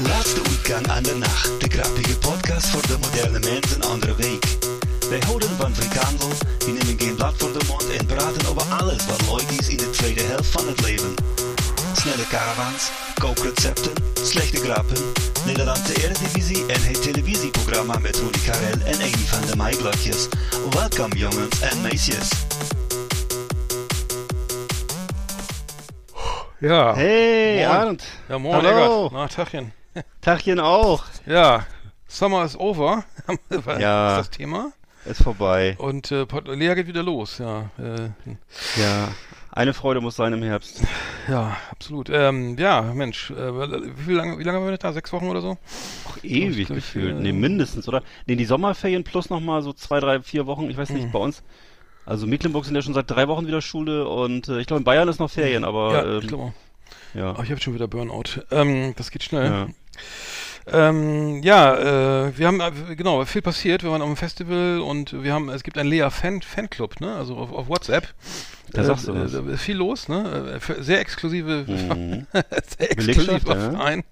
Laatste uitgang aan de nacht. De grappige podcast voor de moderne mens een andere week. Wij houden van frikandel, die nemen geen blad voor de mond en praten over alles wat leuk is in de tweede helft van het leven. Snelle caravans, kookrecepten, slechte grappen, Nederlandse Eredivisie en het televisieprogramma met Ronnie Karel en Amy van de Maaiblokjes. Welkom jongens en meisjes. Ja. Hey. Arndt. Ja, Hallo. Tagchen auch. Ja, Summer is over. Ja. ist das Thema. Ist vorbei. Und äh, Lea geht wieder los, ja. Äh, Ja. Eine Freude muss sein im Herbst. ja, absolut. Ähm, ja, Mensch, äh, wie, lange, wie lange waren wir da? Sechs Wochen oder so? Ach, ewig glaub, gefühlt. äh, Nee, mindestens, oder? Nee, die Sommerferien plus nochmal so zwei, drei, vier Wochen. Ich weiß nicht, Hm. bei uns. Also Mecklenburg sind ja schon seit drei Wochen wieder Schule und äh, ich glaube in Bayern ist noch Ferien, aber ja, ich ähm, glaube auch. ja. Oh, ich habe schon wieder Burnout. Ähm, das geht schnell. ja. Ähm, ja, äh, wir haben, äh, genau, viel passiert. Wir waren auf dem Festival und wir haben, es gibt einen Lea-Fan, Fanclub, ne, also auf, auf WhatsApp. Da sagst du äh, was. äh, viel los, ne, äh, sehr exklusive, Mhm. sehr exklusiver ja. Verein.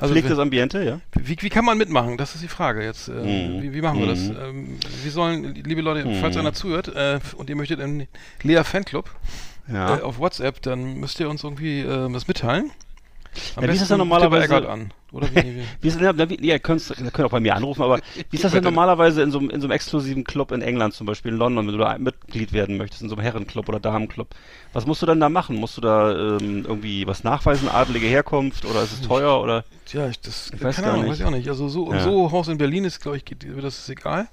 Also, Gepflegtes wir- Ambiente, ja? wie, wie kann man mitmachen? Das ist die Frage jetzt. Äh, Mhm. wie, wie machen wir das? Mhm. Ähm, wie sollen, liebe Leute, falls Mhm. einer zuhört äh, und ihr möchtet einen Lea Fanclub Ja. äh, auf WhatsApp, dann müsst ihr uns irgendwie äh, was mitteilen. Am Ja, wie ist das denn ihr bei normalerweise- Eggert an. Oder wie, wie, ist, ja, wie, ja, könnt, könnt auch bei mir anrufen, aber wie ist das denn normalerweise in so, einem- in so einem exklusiven Club in England zum Beispiel, in London, wenn du da Mitglied werden möchtest, in so einem Herrenclub oder Damenclub? Was musst du dann da machen? Musst du da ähm, irgendwie was nachweisen, adlige Herkunft oder ist es teuer oder? Tja, ich, das, Ich weiß keine gar Ahnung, nicht. weiß ich auch nicht. Also so, Ja. so Haus in Berlin ist, glaube ich, geht, das ist egal.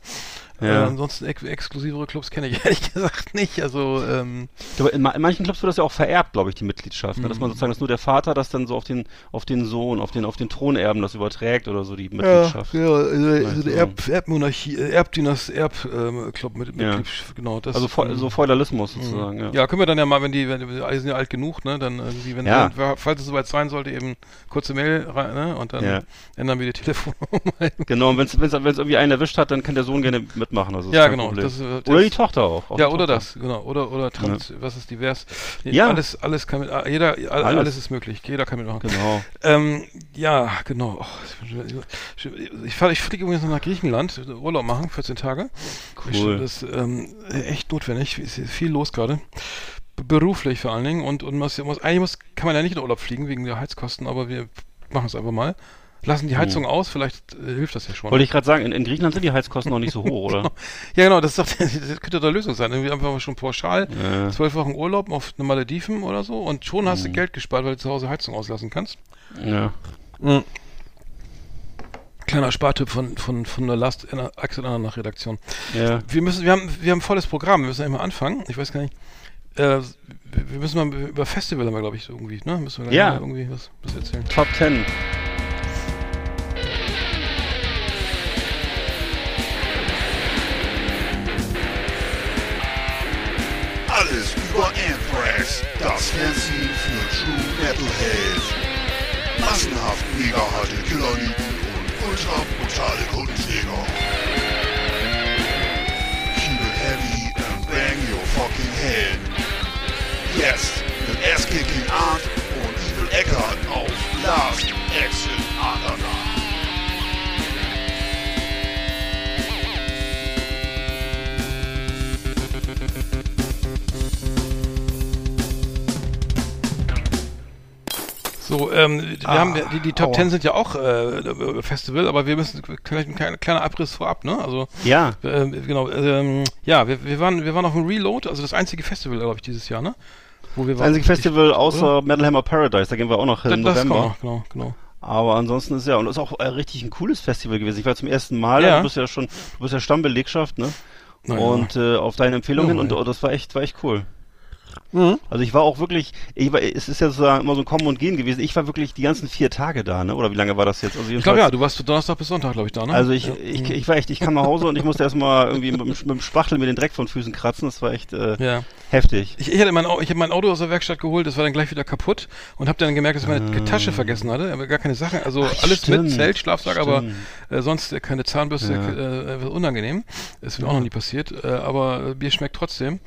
Äh, Ja. ansonsten ex exklusivere Clubs kenne ich ehrlich gesagt nicht. Also ähm, glaube, in, ma- in manchen Clubs wird das ja auch vererbt, glaube ich, die Mitgliedschaft. Ne? Dass Mhm. man sozusagen, dass nur der Vater das dann so auf den, auf den Sohn, auf den, auf den Thronerben das überträgt oder so, die Mitgliedschaft. ja, also, also du. der Erb, Erbmonarchie, äh, Erbdieners, Erbclub mit, mit Ja. Mitglied- genau. Das, Also so Feudalismus sozusagen, Mhm. ja. Ja, können wir dann ja mal, wenn die, wenn die sind ja alt genug, ne, dann irgendwie, wenn, Ja. wenn falls es soweit sein sollte, eben kurze Mail rein, ne, und dann Ja. ändern wir die Telefonnummer. Genau, und wenn es irgendwie einen erwischt hat, dann kann der Sohn gerne mitmachen. Also ja, genau. Das, äh, oder das- die Tochter auch. auch ja, oder Tochter. das, genau. Oder, oder trans, was ist divers? Nee, Ja. Alles, alles kann mit, jeder, all- alles. Alles. ist möglich. Jeder kann mitmachen. Genau. Ähm, ja, genau. Oh, ich fahre, ich fliege übrigens noch nach Griechenland, Urlaub machen, 14 Tage. Cool. Das ist ähm, echt notwendig. Es ist viel los gerade. Beruflich vor allen Dingen. Und, und muss, muss, eigentlich muss, kann man ja nicht in Urlaub fliegen wegen der Heizkosten, aber wir machen es einfach mal. Lassen die Heizung aus, vielleicht äh, hilft das ja schon. Hm. Wollte ich gerade sagen, in, in Griechenland sind die Heizkosten noch nicht so hoch, oder? Ja, genau, das, doch, das könnte doch eine Lösung sein. Irgendwie einfach mal schon pauschal Ja. zwölf Wochen Urlaub auf eine Malediven oder so und schon hast Mhm. du Geld gespart, weil du zu Hause Heizung auslassen kannst. ja. Kleiner Spartipp von, von, von der Last Axel Anna nach Redaktion. Ja. Wir müssen, wir haben, wir haben ein volles Programm, wir müssen einmal anfangen. Ich weiß gar nicht. Äh, wir müssen mal über Festival haben wir, glaube ich, so irgendwie, ne? Müssen wir Ja. irgendwie was, was erzählen. Top 10. Anthrax, das Fernsehen für True Metalhead. Massenhaft mega harte Killerlieben und ultra brutale Kundenjäger. Keep it heavy and bang your fucking head. Jetzt mit Ass-Kicking Art und Evil Eckart auf Last Exit Andernach. So, ähm, wir Ah, haben die, die Top. 10 sind ja auch äh, Festival, aber wir müssen vielleicht ein kleiner, Abriss vorab, ne? Also Ja. ähm, genau, ähm, ja, wir, wir waren wir waren auf dem Reload, also das einzige Festival, glaube ich, dieses Jahr, ne? Wo wir Das einzige Festival außer Metal Hammer Paradise, da gehen wir auch noch hin im November. noch, genau, genau. Aber ansonsten ist ja, und ist auch äh, richtig ein cooles Festival gewesen. Ich war zum ersten Mal, Ja. du bist ja schon, du bist ja Stammbelegschaft, ne? Naja. Und äh, auf deine Empfehlung Ja, hin und oh, das war echt, war echt cool. Mhm. Also ich war auch wirklich, ich war, es ist ja sozusagen immer so ein Kommen und Gehen gewesen. Ich war wirklich die ganzen vier Tage da, ne? Oder wie lange war das jetzt? Also Ich glaube ja, du warst Donnerstag bis Sonntag, glaube ich, da, ne? Also ich, ja. ich, ich war echt, ich kam nach Hause und ich musste erstmal irgendwie mit, dem- mit dem Spachtel mir den Dreck von Füßen kratzen. Das war echt äh, ja. heftig. Ich, ich hatte mein, ich habe mein Auto aus der Werkstatt geholt, das war dann gleich wieder kaputt und habe dann gemerkt, dass ich meine Tasche vergessen hatte, aber gar keine Sachen, also. Ach, alles stimmt. mit Zelt, Schlafsack, aber Stimmt. äh, sonst äh, keine Zahnbürste, Ja. äh, äh, unangenehm. Ist mir auch noch nie passiert, äh, aber äh, Bier schmeckt trotzdem.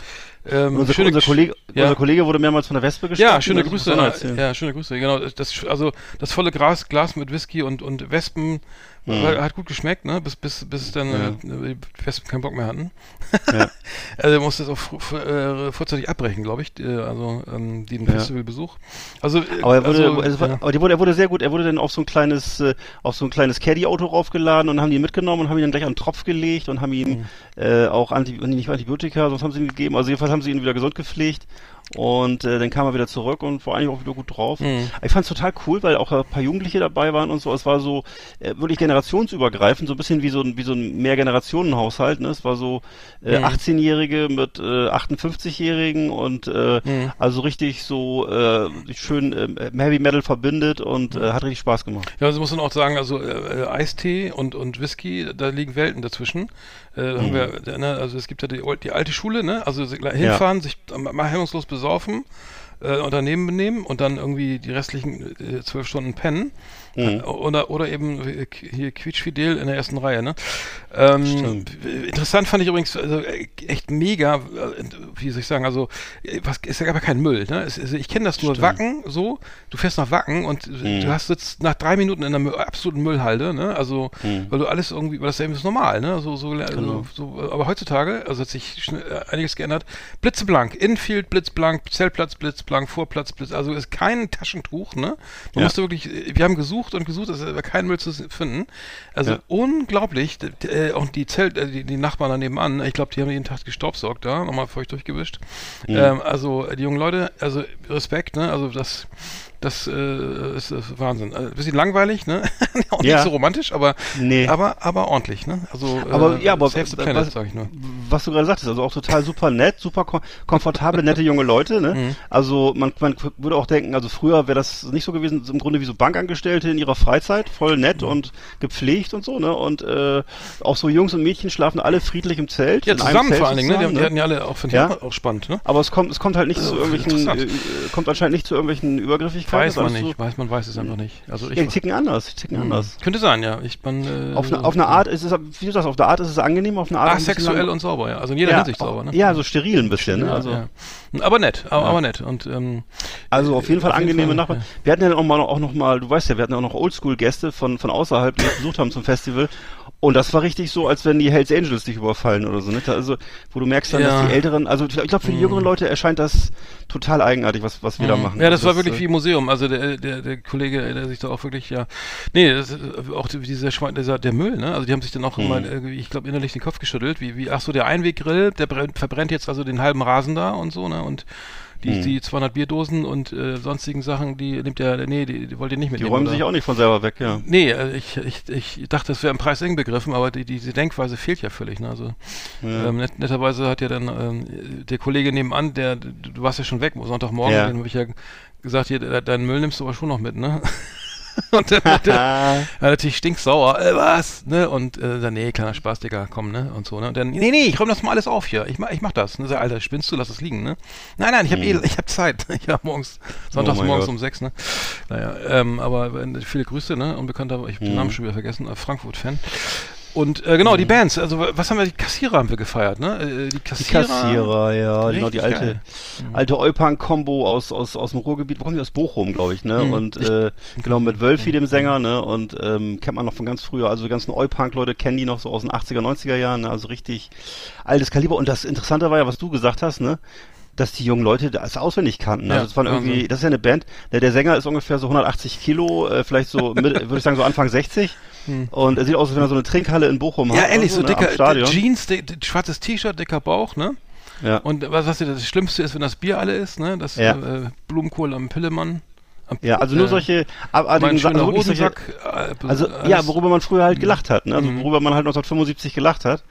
Ähm, unser, schöne unser, Kollege, ja. unser Kollege wurde mehrmals von der Wespe gestochen. Ja, schöne Grüße. Ja, schöne Grüße. Genau, das also das volle Glas, Glas mit Whisky und und Wespen Mhm. hat gut geschmeckt, ne? Bis bis bis dann Ja. äh, die Wespen keinen Bock mehr hatten. Ja. also musste es auch äh, vorzeitig abbrechen, glaube ich. Also ähm, den Ja. Festivalbesuch. Also äh, Aber er wurde, also, war, ja. aber wurde, er wurde sehr gut. Er wurde dann auf so ein kleines, auf so ein kleines Caddy-Auto raufgeladen und haben die mitgenommen und haben ihn dann gleich an den Tropf gelegt und haben ihn äh, auch Anti, nicht Antibiotika, sonst haben sie ihn gegeben. Also jedenfalls haben sie ihn wieder gesund gepflegt und äh, dann kam er wieder zurück und war eigentlich auch wieder gut drauf. Mhm. Ich fand es total cool, weil auch ein paar Jugendliche dabei waren und so. Es war so äh, wirklich generationsübergreifend, so ein bisschen wie so ein wie so ein Mehrgenerationenhaushalt. Ne? Es war so äh, Mhm. 18-Jährige mit äh, 58-Jährigen und äh, Mhm. also richtig so äh, schön äh, Heavy Metal verbindet und äh, hat richtig Spaß gemacht. Ja, also muss man auch sagen, also äh, äh, Eistee und, und Whisky, da liegen Welten dazwischen. Äh, haben Mhm. wir, ne, also es gibt ja die, die alte Schule, ne? Also sie- hinfahren, sich mal hemmungslos besaufen, äh, Unternehmen benehmen und dann irgendwie die restlichen äh, zwölf Stunden pennen. Mhm. Oder, oder eben äh, hier quietschfidel in der ersten Reihe, ne? Ähm, interessant fand ich übrigens, also äh, echt mega, äh, wie soll ich sagen, also was ist ja aber kein Müll, ne? Es, es, ich kenne das nur Stimmt. Wacken, so, du fährst nach Wacken und Mhm. du hast jetzt nach drei Minuten in einer absoluten Müllhalde, ne? Also, Mhm. weil du alles irgendwie, weil das ja eben ist normal, ne? So, so, Genau. so, aber heutzutage, also hat sich einiges geändert. Blitzeblank, Infield blitzblank, Zeltplatz blitzblank, Vorplatz blitz, also ist kein Taschentuch, ne? Man Ja. musste wirklich, wir haben gesucht und gesucht, es aber kein Müll zu finden. Also Ja. unglaublich. Äh, Und die Zelt, äh, die, die Nachbarn da nebenan, ich glaube, die haben jeden Tag gestaubsaugt da, nochmal feucht durchgewischt. Mhm. Ähm, also die jungen Leute, also Respekt, ne? Also das, das äh, ist, ist Wahnsinn. Äh, bisschen langweilig, ne? Auch Ja. nicht so romantisch, aber Nee. aber aber ordentlich, ne? Also Aber, äh, ja, aber Save the was- Planet, was- sag ich nur. was du gerade sagtest, also auch total super nett, super kom komfortable, nette junge Leute, ne? Mhm. Also man, man würde auch denken, also früher wäre das nicht so gewesen, im Grunde wie so Bankangestellte in ihrer Freizeit, voll nett Mhm. und gepflegt und so, ne? Und äh, auch so Jungs und Mädchen schlafen alle friedlich im Zelt. Ja, zusammen Zelt vor allen Dingen, ne? Die, haben, die hatten ja alle auch von Ja. auch spannend, ne? Aber es kommt, es kommt halt nicht Also, zu irgendwelchen, äh, kommt anscheinend nicht zu irgendwelchen Übergriffigkeiten. Weiß man nicht, weiß man weiß es einfach nicht. Also So, ich ja, die ticken anders, die ticken Mhm. anders. Könnte sein, ja. Ich man äh, Auf eine, auf eine Art ist es, wie du sagst, auf der Art ist es angenehm, auf eine Art. asexuell lang- und sauber, ja. Also in jeder ja, Hinsicht sauber, ne? Ja, so steril ein bisschen, ne? Ja, Also, ja. Aber nett, aber, Ja. aber nett. Und ähm, Also auf jeden Fall Auf jeden angenehme Fall, Nachbarn. ja. Wir hatten ja auch mal auch noch mal, du weißt ja, wir hatten ja auch noch Oldschool-Gäste von von außerhalb, die besucht haben zum Festival. Und das war richtig so, als wenn die Hells Angels dich überfallen oder so, ne? Also, wo du merkst dann, Ja. dass die Älteren, also ich glaube, für die Mhm. jüngeren Leute erscheint das total eigenartig, was was wir da Mhm. machen. Ja, das Also war wirklich äh, wie Museum. Also der, der, der Kollege, der sich da auch wirklich, ja. Nee, das ist äh, auch dieser Schwein, dieser, der Müll, ne? Also die haben sich dann auch Mhm. immer, ich glaube, innerlich den Kopf geschüttelt, wie, wie, ach so, der Einweggrill, der brennt, verbrennt jetzt also den halben Rasen da und so, ne? Und die, Mhm. die 200 Bierdosen und äh, sonstigen Sachen, die nimmt der, nee, die, die wollt ihr nicht Die mitnehmen. räumen oder? sich auch nicht von selber weg, ja. Nee, äh, ich, ich, ich dachte, das wäre im Preis eng begriffen, aber die, diese Denkweise fehlt ja völlig. Ne? Also, Ja. ähm, net, netterweise hat ja dann ähm, der Kollege nebenan, der, du du warst ja schon weg, Sonntagmorgen, Ja. den habe ich ja gesagt, hier, de- deinen Müll nimmst du aber schon noch mit, ne? Und dann hat der, war natürlich stinksauer, äh, was, ne? Und äh, dann, nee, kleiner Spaß, Digga, komm, ne? Und so, ne? Und dann, nee, nee, ich räum das mal alles auf hier. Ich mach, ich mach das. Ne? Sag, Alter, spinnst du, lass es liegen, ne? Nein, nein, ich habe eh, ich habe Zeit. Ich habe morgens, sonntags Oh morgens Gott. um sechs, ne? Naja, ähm, aber äh, viele Grüße, ne? Unbekannter, ich hab den Mhm. Namen schon wieder vergessen, äh, Frankfurt-Fan. Und äh, genau, die Bands, also was haben wir, die Kassierer haben wir gefeiert, ne? Äh, die die Kassierer. Kassierer, ja, genau, die alte, geil. Mhm. alte Eupan-Kombo aus, aus, aus dem Ruhrgebiet, wo kommen die aus Bochum, glaube ich, ne? Mhm. Und äh, genau, mit Wölfi, dem Sänger, ne? Und ähm, kennt man noch von ganz früher, also die ganzen Eupunk-Leute kennen die noch so aus den 80er, 90er Jahren, ne? Also richtig altes Kaliber. Und das Interessante war ja, was du gesagt hast, ne? Dass die jungen Leute das auswendig kannten. Ja, also das waren irgendwie, Wahnsinn. das ist ja eine Band, der, der Sänger ist ungefähr so 180 Kilo, äh, vielleicht so, würde ich sagen, so Anfang 60. Hm. Und er sieht aus, als wenn er so eine Trinkhalle in Bochum Ja, hat. ehrlich, oder so ne, dicker Stadion. Jeans, di di schwarzes T-Shirt, dicker Bauch, ne? Ja. Und was, was das Schlimmste ist, wenn das Bier alle ist, ne? Das Ja. äh, Blumenkohl am Pillemann. Ja, also nur äh, solche abartigen Sachen, also wirklich solche, Hosensack. äh, Also ja, worüber man früher halt gelacht hat, ne? Also Mhm. worüber man halt 1975 gelacht hat,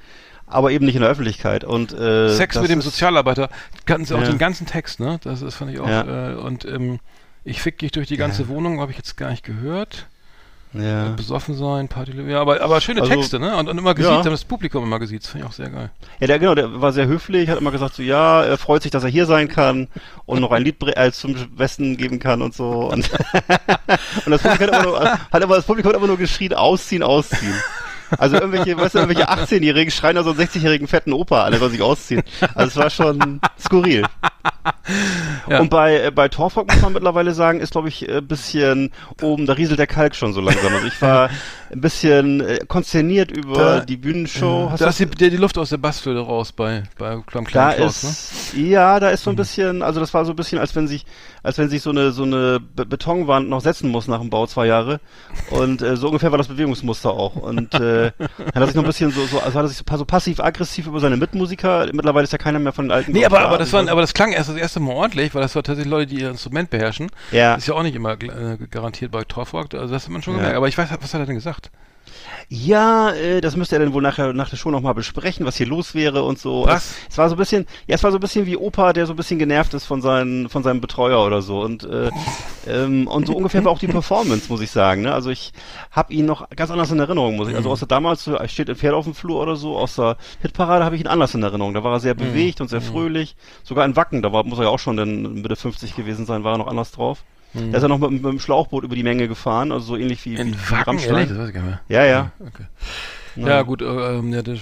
aber eben nicht in der Öffentlichkeit. Und äh, Sex mit dem Sozialarbeiter. Kannten sie auch Ja. den ganzen Text, ne? Das, das fand ich auch. Ja. Äh, und ähm, ich fick dich durch die ganze Ja. Wohnung, habe ich jetzt gar nicht gehört. Ja. Besoffen sein, Party, ja, aber, aber schöne Also, Texte, ne? Und, und immer gesiezt, ja. das Publikum immer gesiezt. Finde ich auch sehr geil. ja, der genau, der war sehr höflich, hat immer gesagt so, ja, er freut sich, dass er hier sein kann und noch ein Lied äh, zum Besten geben kann und so. Und, und das Publikum hat immer, nur, hat aber das Publikum hat immer nur geschrien, ausziehen, ausziehen. Also irgendwelche, weißt du, irgendwelche 18-Jährigen schreien da so einen 60-jährigen fetten Opa der soll sich ausziehen. Also es war schon skurril. Ja. Und bei, äh, bei Torfolk muss man mittlerweile sagen, ist glaube ich ein bisschen oben, da rieselt der Kalk schon so langsam. Also ich war ein bisschen äh, konsterniert über Da- die Bühnenshow. Hast da du- ist die, die, Luft aus der Bassflöte raus bei, bei beim da Klaus, ne? ist, ja, da ist so ein bisschen, also das war so ein bisschen, als wenn sich, als wenn sich so eine, so eine Be Betonwand noch setzen muss nach dem Bau zwei Jahre. Und äh, so ungefähr war das Bewegungsmuster auch. Und äh, dann hat er sich noch ein bisschen so, so also hat er sich so, so passiv-aggressiv über seine Mitmusiker. Mittlerweile ist ja keiner mehr von den alten. Nee, aber, aber das war, aber das klang erst das erste Mal ordentlich, weil das war tatsächlich Leute, die ihr Instrument beherrschen. ja. Ist ja auch nicht immer äh, garantiert bei Torfolk, also das hat man schon Ja. gemerkt. Aber ich weiß, was hat er denn gesagt? Ja, äh, das müsste er dann wohl nachher nach der Show nochmal besprechen, was hier los wäre und so. Was? Es, es war so ein bisschen, ja, es war so ein bisschen wie Opa, der so ein bisschen genervt ist von seinen, von seinem Betreuer oder so. Und äh, ähm, und so ungefähr war auch die Performance, muss ich sagen. Ne? Also ich habe ihn noch ganz anders in Erinnerung, muss ich. Also außer damals so, steht ein Pferd auf dem Flur oder so, aus der Hitparade habe ich ihn anders in Erinnerung. Da war er sehr bewegt und sehr fröhlich. Sogar in Wacken, da war, muss er ja auch schon dann Mitte 50 gewesen sein, war er noch anders drauf. Da ist er noch mit, mit dem Schlauchboot über die Menge gefahren, also so ähnlich wie, In wie Rammstein. Das weiß ich gar nicht mehr. Ja, ja. Okay. Ja, gut, äh, ähm, ja, das,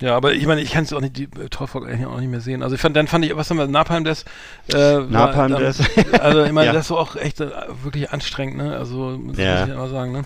ja, aber ich meine, ich kann es auch nicht, die äh, Torfolk eigentlich auch nicht mehr sehen. Also ich fand, dann fand ich, was haben wir, Napalm Death, äh, war Napalm Death. Also ich meine, Ja. das ist auch echt äh, wirklich anstrengend, ne? Also muss Ja. ich immer sagen, ne?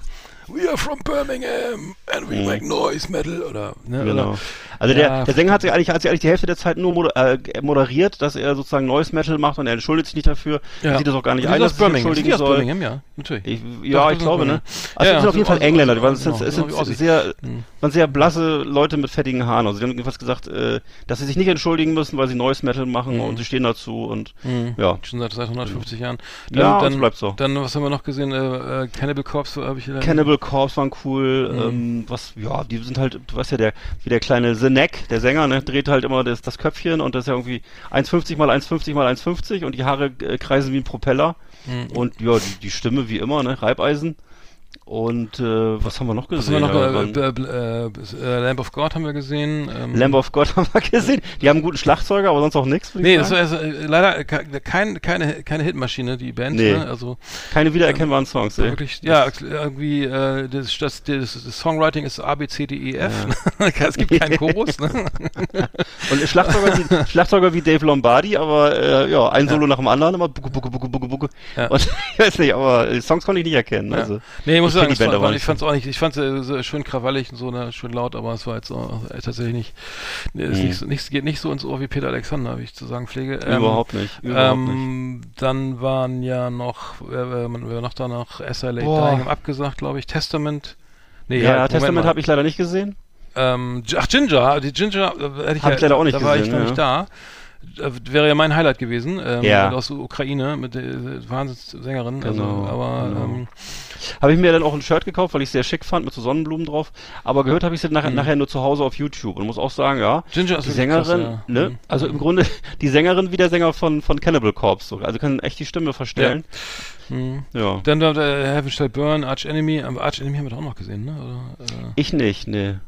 We are from Birmingham and we Mhm. make noise metal oder ne? Genau. Oder, Also Ja, der, der Sänger hat sich eigentlich, hat sich eigentlich die Hälfte der Zeit nur moder äh, moderiert, dass er sozusagen neues Metal macht und er entschuldigt sich nicht dafür. Er sieht das auch gar nicht Die ein, dass Birmingham. Entschuldigen die aus soll. Birmingham, ja, natürlich. Ich, ja, ich ist glaube, ne? Also Ja, sind auf jeden Fall aus- Engländer, die waren, genau, es sind genau sehr, Mhm. waren sehr blasse Leute mit fettigen Haaren. Also sie haben jedenfalls gesagt, äh, dass sie sich nicht entschuldigen müssen, weil sie neues Metal machen Mhm. und sie stehen dazu und Mhm. ja. Schon seit, seit 150 Jahren. Ja, dann, das bleibt so. Dann, was haben wir noch gesehen? Äh, äh, Cannibal Corpse habe ich leider- Cannibal Corpse waren cool, Mhm. ähm, was, ja, die sind halt, du weißt ja, der, wie der kleine The Neck, der Sänger, ne, dreht halt immer das, das Köpfchen und das ist ja irgendwie 1,50 mal 1,50 mal 1,50 und die Haare äh, kreisen wie ein Propeller Mhm. und ja, die, die Stimme wie immer, ne, Reibeisen. Und äh, was haben wir noch Was gesehen? haben wir Ja, noch? Äh, äh, äh, äh, Lamb of God haben wir gesehen. Ähm, Lamb of God haben wir gesehen. Die haben einen guten Schlagzeuger, aber sonst auch nichts. Nee, das war also, leider ke- kein, keine, keine Hitmaschine, die Band. Nee. Ne? Also Keine wiedererkennbaren Songs, ey. wirklich, ja, irgendwie, äh, das, das, das, das Songwriting ist A, B, C, D, E, F. es gibt keinen Chorus. Ne? Und Schlagzeuger wie, Schlagzeuger wie Dave Lombardi, aber ja, ein Solo nach dem anderen, immer bucke, bucke, bucke, bucke, bucke. Ja. Und ich weiß nicht, aber Songs konnte ich nicht erkennen. Ja. Also. Nee, ich muss Ich sagen, es Band war, nicht. ich fand's auch nicht, ich fand's äh, so schön krawallig und so, ne, schön laut, aber es war jetzt auch, äh, tatsächlich nicht, nee, ist Mhm. nicht, so- nicht, geht nicht so ins Ohr wie Peter Alexander, wie ich zu sagen pflege. Ähm, überhaupt nicht. Überhaupt nicht. ähm, dann waren ja noch, wer, wer noch da noch SLA. Dying abgesagt, glaube ich, Testament. Nee, Ja, halt, Testament habe ich leider nicht gesehen. Ähm, ach, Ginger, die Ginger, äh, hätte ich, Hab ja, ich leider auch nicht da war ich gesehen, noch nicht da. Äh, Wäre ja mein Highlight gewesen, ähm, Ja. aus der Ukraine mit der äh, Wahnsinnssängerin. Genau, also, aber genau. ähm, Habe ich mir dann auch ein Shirt gekauft, weil ich es sehr schick fand, mit so Sonnenblumen drauf. Aber gehört habe ich es nachher, Mhm. nachher nur zu Hause auf YouTube und muss auch sagen, ja, Ginger die Sängerin, krass, ja. ne? Mhm. Also im Grunde die Sängerin wie der Sänger von, von Cannibal Corpse. Also kann echt die Stimme verstellen. Mhm. Ja. Dann da, der Heaven Shall Burn, Arch Enemy. Arch Enemy haben wir doch auch noch gesehen, ne? Oder, Ich nicht, ne.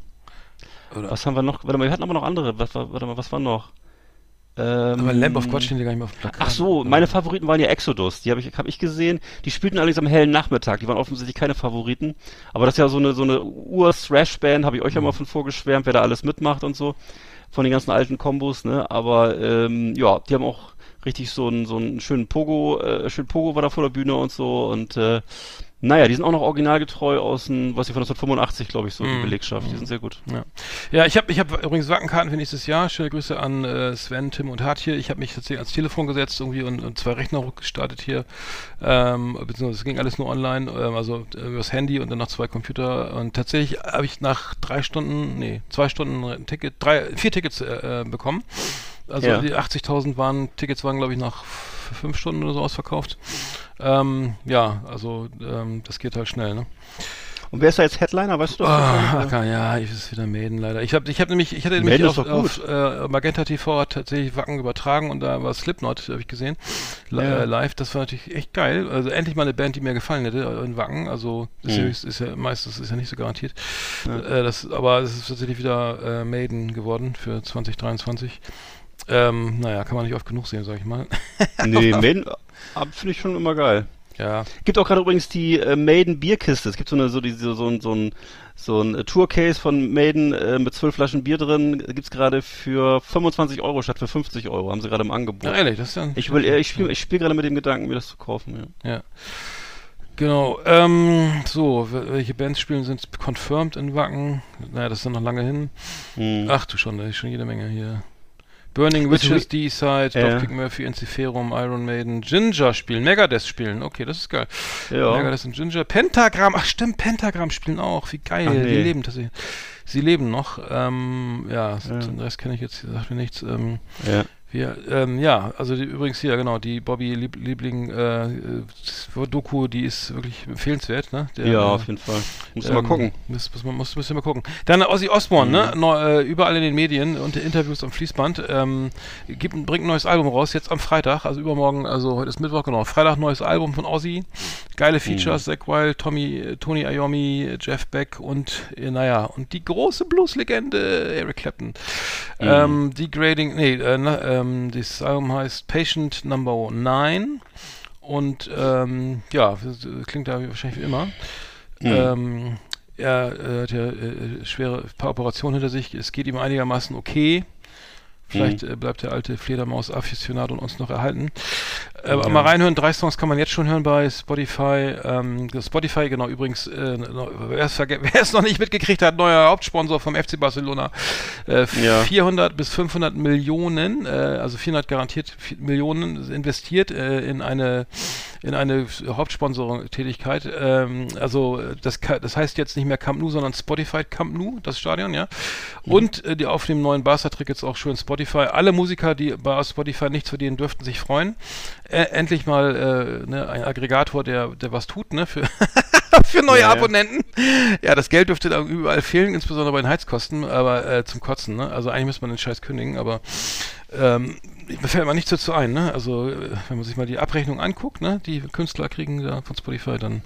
äh, Was haben wir noch? Warte mal, wir hatten aber noch andere. Was, war- warte mal, was war noch? Ähm, aber Lamb of God stehen ja gar nicht mehr auf dem Plakat. Ach so, meine Favoriten waren ja Exodus. Die habe ich, hab ich gesehen. Die spielten allerdings am hellen Nachmittag. Die waren offensichtlich keine Favoriten. Aber das ist ja so eine, so eine Ur-Thrash-Band, habe ich euch ja Mhm. mal von vorgeschwärmt, wer da alles mitmacht und so. Von den ganzen alten Kombos, ne? Aber ähm, ja, die haben auch richtig so einen, so einen schönen Pogo, äh, schön Pogo war da vor der Bühne und so. Und äh, naja, die sind auch noch originalgetreu aus dem, was ich von 1985, glaube ich, so die Mhm. Belegschaft. Die sind sehr gut. Ja, ja ich habe ich hab übrigens Wackenkarten für nächstes Jahr. Schöne Grüße an äh, Sven, Tim und Hart hier. Ich habe mich tatsächlich ans Telefon gesetzt irgendwie und, und zwei Rechner gestartet hier. Ähm, beziehungsweise es ging alles nur online, ähm, also äh, übers Handy und dann noch zwei Computer. Und tatsächlich habe ich nach drei Stunden, nee, zwei Stunden ein Ticket, drei, vier Tickets äh, äh, bekommen. Also Ja. die 80.000 waren, Tickets waren glaube ich nach f- fünf Stunden oder so ausverkauft. Ähm, ja, also ähm, das geht halt schnell, ne? Und wer ist da jetzt Headliner? Weißt du das? Ah? Acker, ja, ich ist wieder Maiden leider. Ich habe ich hab nämlich, ich hatte nämlich auf, auf äh, Magenta TV hat tatsächlich Wacken übertragen und da war Slipknot, habe ich gesehen, li Ja. äh, live. Das war natürlich echt geil. Also endlich mal eine Band, die mir gefallen hätte äh, in Wacken. Also ist, ja, Mhm. ist, ist ja meistens ist ja nicht so garantiert. Ja. Äh, das, aber es ist tatsächlich wieder äh, Maiden geworden für 2023. Ähm, naja, kann man nicht oft genug sehen, sag ich mal. Nee, Maiden ah, finde ich schon immer geil. Ja. Gibt auch gerade übrigens die äh, Maiden Bierkiste. Es gibt so eine so diese so, ein so ein so ein Tourcase von Maiden äh, mit zwölf Flaschen Bier drin. Gibt's gerade für 25 Euro statt für 50 Euro. Haben sie gerade im Angebot. Ja, ehrlich, das ist ja. Ich will, ich spiele ich spiel gerade mit dem Gedanken, mir das zu kaufen. Ja. Ja. Genau. Ähm, so, wel- welche Bands spielen sind confirmed in Wacken? Naja, das ist ja noch lange hin. Hm. Ach du schon, da ist schon jede Menge hier. Burning Witches, D-Side, Ja. Dropkick Murphy, Enziferum, Iron Maiden, Ginger spielen, Megadeth spielen. Okay, das ist geil. ja. Megadeth und Ginger. Pentagram, ach stimmt, Pentagram spielen auch. Wie geil. Ach, Die nee. leben tatsächlich. Sie leben noch. Ähm, ja, Ja. den Rest kenne ich jetzt, sagt mir nichts. Ähm, ja. Wir, ähm, ja, also die, übrigens hier, genau, die Bobby Lieb Liebling äh, äh, Doku, die ist wirklich empfehlenswert, ne? Der, ja, äh, auf jeden Fall. Muss mal gucken. Muss, muss, man- muss, muss mal gucken. Dann Ozzy Osbourne, ne? Mhm. Neu, äh, überall in den Medien und Interviews am Fließband. Ähm, gibt, bringt ein neues Album raus, jetzt am Freitag, also übermorgen, also heute ist Mittwoch, genau. Freitag neues Album von Ozzy. Geile Features, Mhm. Zach Wild, Tommy, äh, Tony Iommi, Jeff Beck und, äh, naja, und die große Blueslegende Eric Clapton. Mhm. Ähm, Degrading, nee, äh, na, ähm, das Album heißt Patient Number 9 und ähm, ja, äh, klingt da wahrscheinlich wie immer. Mhm. Ähm, er äh, hat ja äh, schwere paar Operationen hinter sich. Es geht ihm einigermaßen okay. Vielleicht Mhm. äh, bleibt der alte Fledermaus-Afficionado uns noch erhalten. Äh, Ja. Mal reinhören, drei Songs kann man jetzt schon hören bei Spotify. Ähm, Spotify, genau, übrigens, äh, wer es noch nicht mitgekriegt hat, neuer Hauptsponsor vom FC Barcelona. Äh, Ja. 400 bis 500 Millionen, äh, also 400 garantiert Millionen investiert äh, in eine in eine Hauptsponsoring-Tätigkeit. Ähm, also das, das heißt jetzt nicht mehr Camp Nou, sondern Spotify Camp Nou, das Stadion, ja. Und äh, die auf dem neuen Barca-Trick jetzt auch schön Spotify. Alle Musiker, die bei Spotify nichts verdienen, dürften sich freuen. Äh, endlich mal äh, ne, ein Aggregator, der, der was tut, ne, für, für neue Ja, ja. Abonnenten. Ja, das Geld dürfte da überall fehlen, insbesondere bei den Heizkosten, aber äh, zum Kotzen, ne? Also eigentlich müsste man den Scheiß kündigen, aber ähm, mir fällt mal nichts dazu ein, ne? Also, äh, wenn man sich mal die Abrechnung anguckt, ne, die Künstler kriegen da von Spotify, dann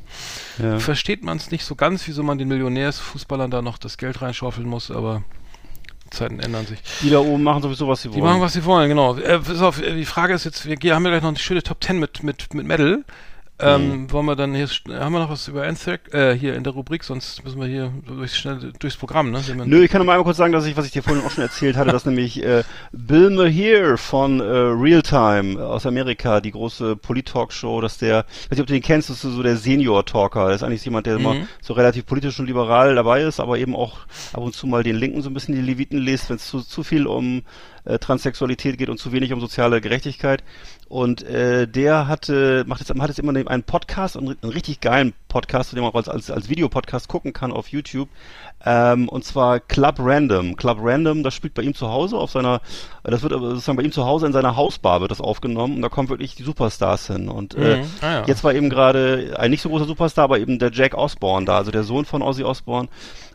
Ja. versteht man es nicht so ganz, wieso man den Millionärsfußballern da noch das Geld reinschaufeln muss, aber Zeiten ändern sich. Die da oben machen sowieso, was sie Die wollen. machen, was sie wollen, genau. Äh, auf, äh, die Frage ist jetzt, wir haben ja gleich noch eine schöne Top 10 mit, mit, mit Metal. Ähm, Wollen wir dann hier, haben wir noch was über Anthrax, äh, hier in der Rubrik, sonst müssen wir hier durchs, schnell durchs Programm, ne? Nö, ich kann noch mal einmal kurz sagen, dass ich, was ich dir vorhin auch schon erzählt hatte, dass nämlich äh, Bill Maher von äh, Realtime aus Amerika, die große Polit-Talk-Show, dass der, weiß nicht, ob du den kennst, das ist so der Senior-Talker. Das ist eigentlich jemand, der immer Mhm. so relativ politisch und liberal dabei ist, aber eben auch ab und zu mal den Linken so ein bisschen die Leviten liest, wenn es zu, zu viel um äh, Transsexualität geht und zu wenig um soziale Gerechtigkeit. Und äh, der hatte, macht jetzt, hat jetzt immer einen Podcast, einen, einen richtig geilen Podcast, den man auch als, als, als Videopodcast gucken kann auf YouTube. Ähm, und zwar Club Random. Club Random, das spielt bei ihm zu Hause auf seiner, das wird sozusagen bei ihm zu Hause in seiner Hausbar wird das aufgenommen und da kommen wirklich die Superstars hin. Und äh, Mhm. Ah, ja. jetzt war eben gerade ein nicht so großer Superstar, aber eben der Jack Osborne da, also der Sohn von Ozzy Osbourne,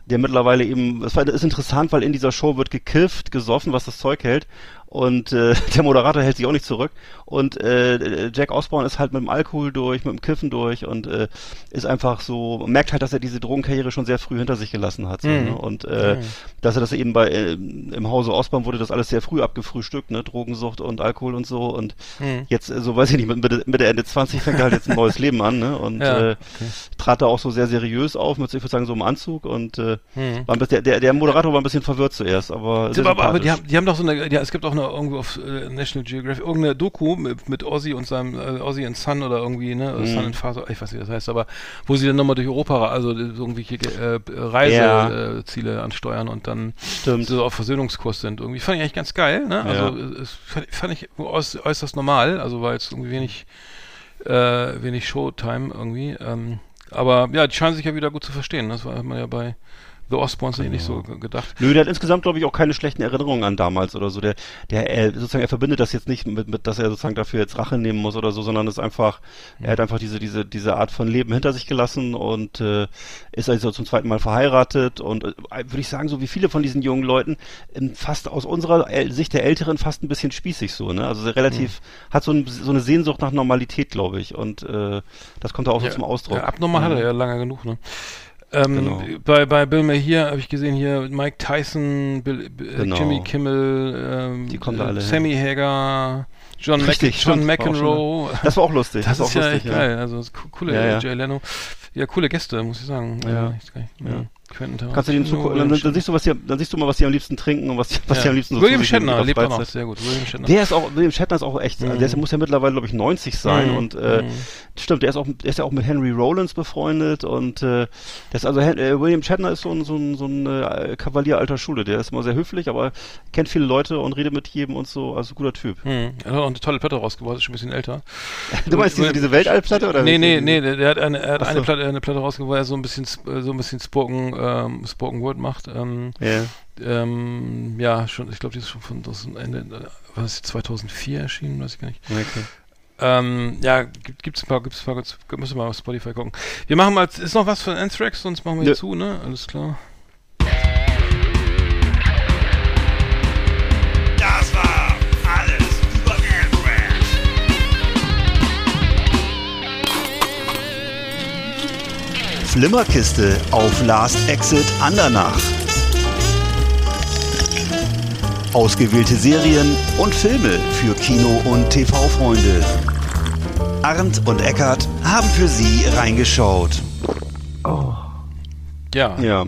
der mittlerweile eben, das ist interessant, weil in dieser Show wird gekifft, gesoffen, was das Zeug hält. Und äh, der Moderator hält sich auch nicht zurück. Und äh, Jack Osborne ist halt mit dem Alkohol durch, mit dem Kiffen durch und äh, ist einfach so, merkt halt, dass er diese Drogenkarriere schon sehr früh hinter sich gelassen hat. So, Mhm. ne? Und äh, Mhm. dass er das eben bei äh, im Hause Osborne wurde das alles sehr früh abgefrühstückt, ne? Drogensucht und Alkohol und so. Und Mhm. jetzt, äh, so weiß ich nicht, mit Mitte, Mitte Ende 20 fängt er halt jetzt ein neues Leben an, ne? Und Ja, äh, trat da auch so sehr seriös auf, mit, ich würde sagen, so im Anzug und äh, Mhm. war ein bisschen, der, der, der Moderator war ein bisschen verwirrt zuerst, aber aber, aber die, haben, die haben doch so eine, ja, es gibt auch eine irgendwo auf äh, National Geographic irgendeine Doku mit, mit Ozzy und seinem äh, Ozzy and Son oder irgendwie, ne, Mhm. Son and Father, ich weiß nicht, wie das heißt, aber wo sie dann nochmal durch Europa, also äh, irgendwelche äh, Ja. Reiseziele äh, Ziele ansteuern und dann Stimmt. so auf Versöhnungskurs sind. Irgendwie fand ich eigentlich ganz geil, ne? Also Ja. es fand, ich äuß, äußerst normal, also war jetzt irgendwie wenig, äh, wenig Showtime irgendwie. Ähm, aber ja, die scheinen sich ja wieder gut zu verstehen. Das war man ja bei The Osbournes nicht so Genau. ge- gedacht. Nö, der hat insgesamt, glaube ich, auch keine schlechten Erinnerungen an damals oder so. Der, der, er, sozusagen, er verbindet das jetzt nicht mit, mit, dass er sozusagen dafür jetzt Rache nehmen muss oder so, sondern ist einfach, er hat einfach diese, diese, diese Art von Leben hinter sich gelassen und äh, ist also zum zweiten Mal verheiratet und äh, würde ich sagen, so wie viele von diesen jungen Leuten, fast aus unserer Sicht der Älteren fast ein bisschen spießig so, ne? Also relativ, hat so, ein, so eine Sehnsucht nach Normalität, glaube ich. Und äh, das kommt da auch so zum Ausdruck. Ja, abnormal hat er ja lange genug, ne? Ähm, Genau. bei, bei Bill Maher hier habe ich gesehen hier Mike Tyson, Bill, Bill, Genau. Jimmy Kimmel, ähm, Die kommen da alle Sammy Hagar, John, Richtig, Mc, John stimmt, war McEnroe. Das war auch lustig. Das, war ist auch ja lustig, echt geil. Also das coole Ja, ja. Jay Leno. Ja, coole Gäste, muss ich sagen. Ja. geil. Ja. Quentin Kannst du Tarantino, zugucken, dann, dann, siehst du, was die, dann siehst du mal, was die am liebsten trinken und was, die- was Ja. die am liebsten so William Shatner lebt auch noch sehr gut. William Shatner. Der ist auch, William Shatner ist auch echt, Mhm. der ist, muss ja mittlerweile, glaube ich, 90 sein Mhm. und äh, Mhm. stimmt, der ist auch, der ist ja auch mit Henry Rollins befreundet und äh, das ist also äh, William Shatner ist so ein, so ein, so ein äh, Kavalier alter Schule, der ist immer sehr höflich, aber kennt viele Leute und redet mit jedem und so, also guter Typ. Hm. Er hat auch eine tolle Platte rausgebracht, ist schon ein bisschen älter. Du meinst diese, diese Weltallplatte oder? Nee, nee, nee, der, der hat eine, er hat eine. Platte, eine Platte rausgebracht, er so ein bisschen, so ein bisschen Spoken, ähm, Spoken Word macht. Ähm, Ja. ähm, ja, schon, ich glaube, die ist schon von das Ende, äh, was ist die, 2004 erschienen, weiß ich gar nicht. Okay. Ähm, ja, gibt, gibt's ein paar, gibt's ein paar, müssen wir mal auf Spotify gucken. Wir machen mal, ist noch was von Anthrax, sonst machen wir hier Nö. zu, ne? Alles klar. Flimmerkiste auf Last Exit Andernach. Ausgewählte Serien und Filme für Kino- und TV-Freunde. Arndt und Eckart haben für Sie reingeschaut. Ja. Ja.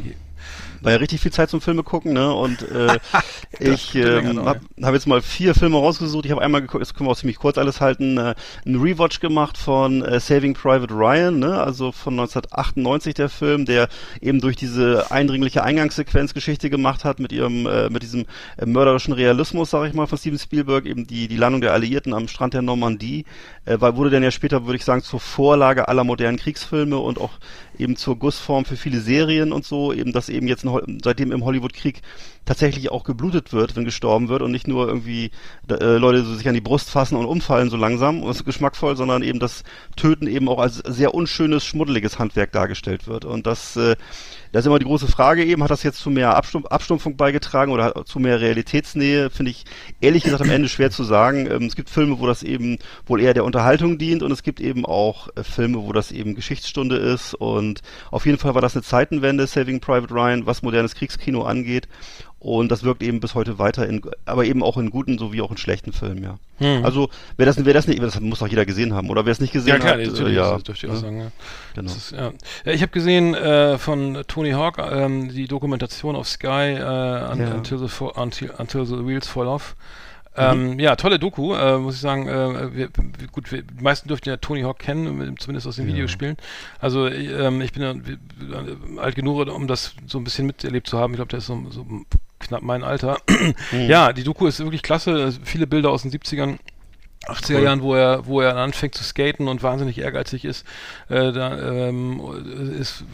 War ja richtig viel Zeit zum Filme gucken, ne? Und äh, ich ähm, genau, habe hab jetzt mal vier Filme rausgesucht. Ich habe einmal geguckt, das können wir auch ziemlich kurz alles halten, äh, einen Rewatch gemacht von äh, Saving Private Ryan, ne? Also von 1998 der Film, der eben durch diese eindringliche Eingangssequenz Geschichte gemacht hat mit ihrem, äh, mit diesem äh, mörderischen Realismus, sag ich mal, von Steven Spielberg, eben die, die Landung der Alliierten am Strand der Normandie, äh, war, wurde dann ja später, würde ich sagen, zur Vorlage aller modernen Kriegsfilme und auch eben zur Gussform für viele Serien und so, eben dass eben jetzt seitdem im Hollywood-Krieg tatsächlich auch geblutet wird, wenn gestorben wird und nicht nur irgendwie äh, Leute so sich an die Brust fassen und umfallen so langsam und geschmackvoll, sondern eben das Töten eben auch als sehr unschönes, schmuddeliges Handwerk dargestellt wird. Und das, äh, das ist immer die große Frage eben, hat das jetzt zu mehr Abstumpf Abstumpfung beigetragen oder zu mehr Realitätsnähe, finde ich ehrlich gesagt am Ende schwer zu sagen. Ähm, es gibt Filme, wo das eben wohl eher der Unterhaltung dient und es gibt eben auch äh, Filme, wo das eben Geschichtsstunde ist und auf jeden Fall war das eine Zeitenwende, Saving Private Ryan, was modernes Kriegskino angeht. Und das wirkt eben bis heute weiter in, aber eben auch in guten sowie auch in schlechten Filmen, ja. Hm. Also, wer das, wer das nicht, das muss doch jeder gesehen haben, oder wer es nicht gesehen ja, klar, hat, natürlich, äh, ja, das dürfte ich auch sagen, ja. genau. Ist, ja. ja, ich habe gesehen äh, von Tony Hawk ähm, die Dokumentation auf Sky äh, until, the until, until the Wheels Fall Off. Mhm. Ähm, ja, tolle Doku, äh, muss ich sagen. Äh, wir, gut, wir, die meisten dürften ja Tony Hawk kennen, zumindest aus den Ja. Videospielen. Also ähm, ich bin ja äh, alt genug, um das so ein bisschen miterlebt zu haben. Ich glaube, der ist so, so knapp mein Alter. Mhm. Ja, die Doku ist wirklich klasse. Viele Bilder aus den 70ern. 80er Cool. Jahren, wo er, wo er anfängt zu skaten und wahnsinnig ehrgeizig ist, äh, da, ähm, ist,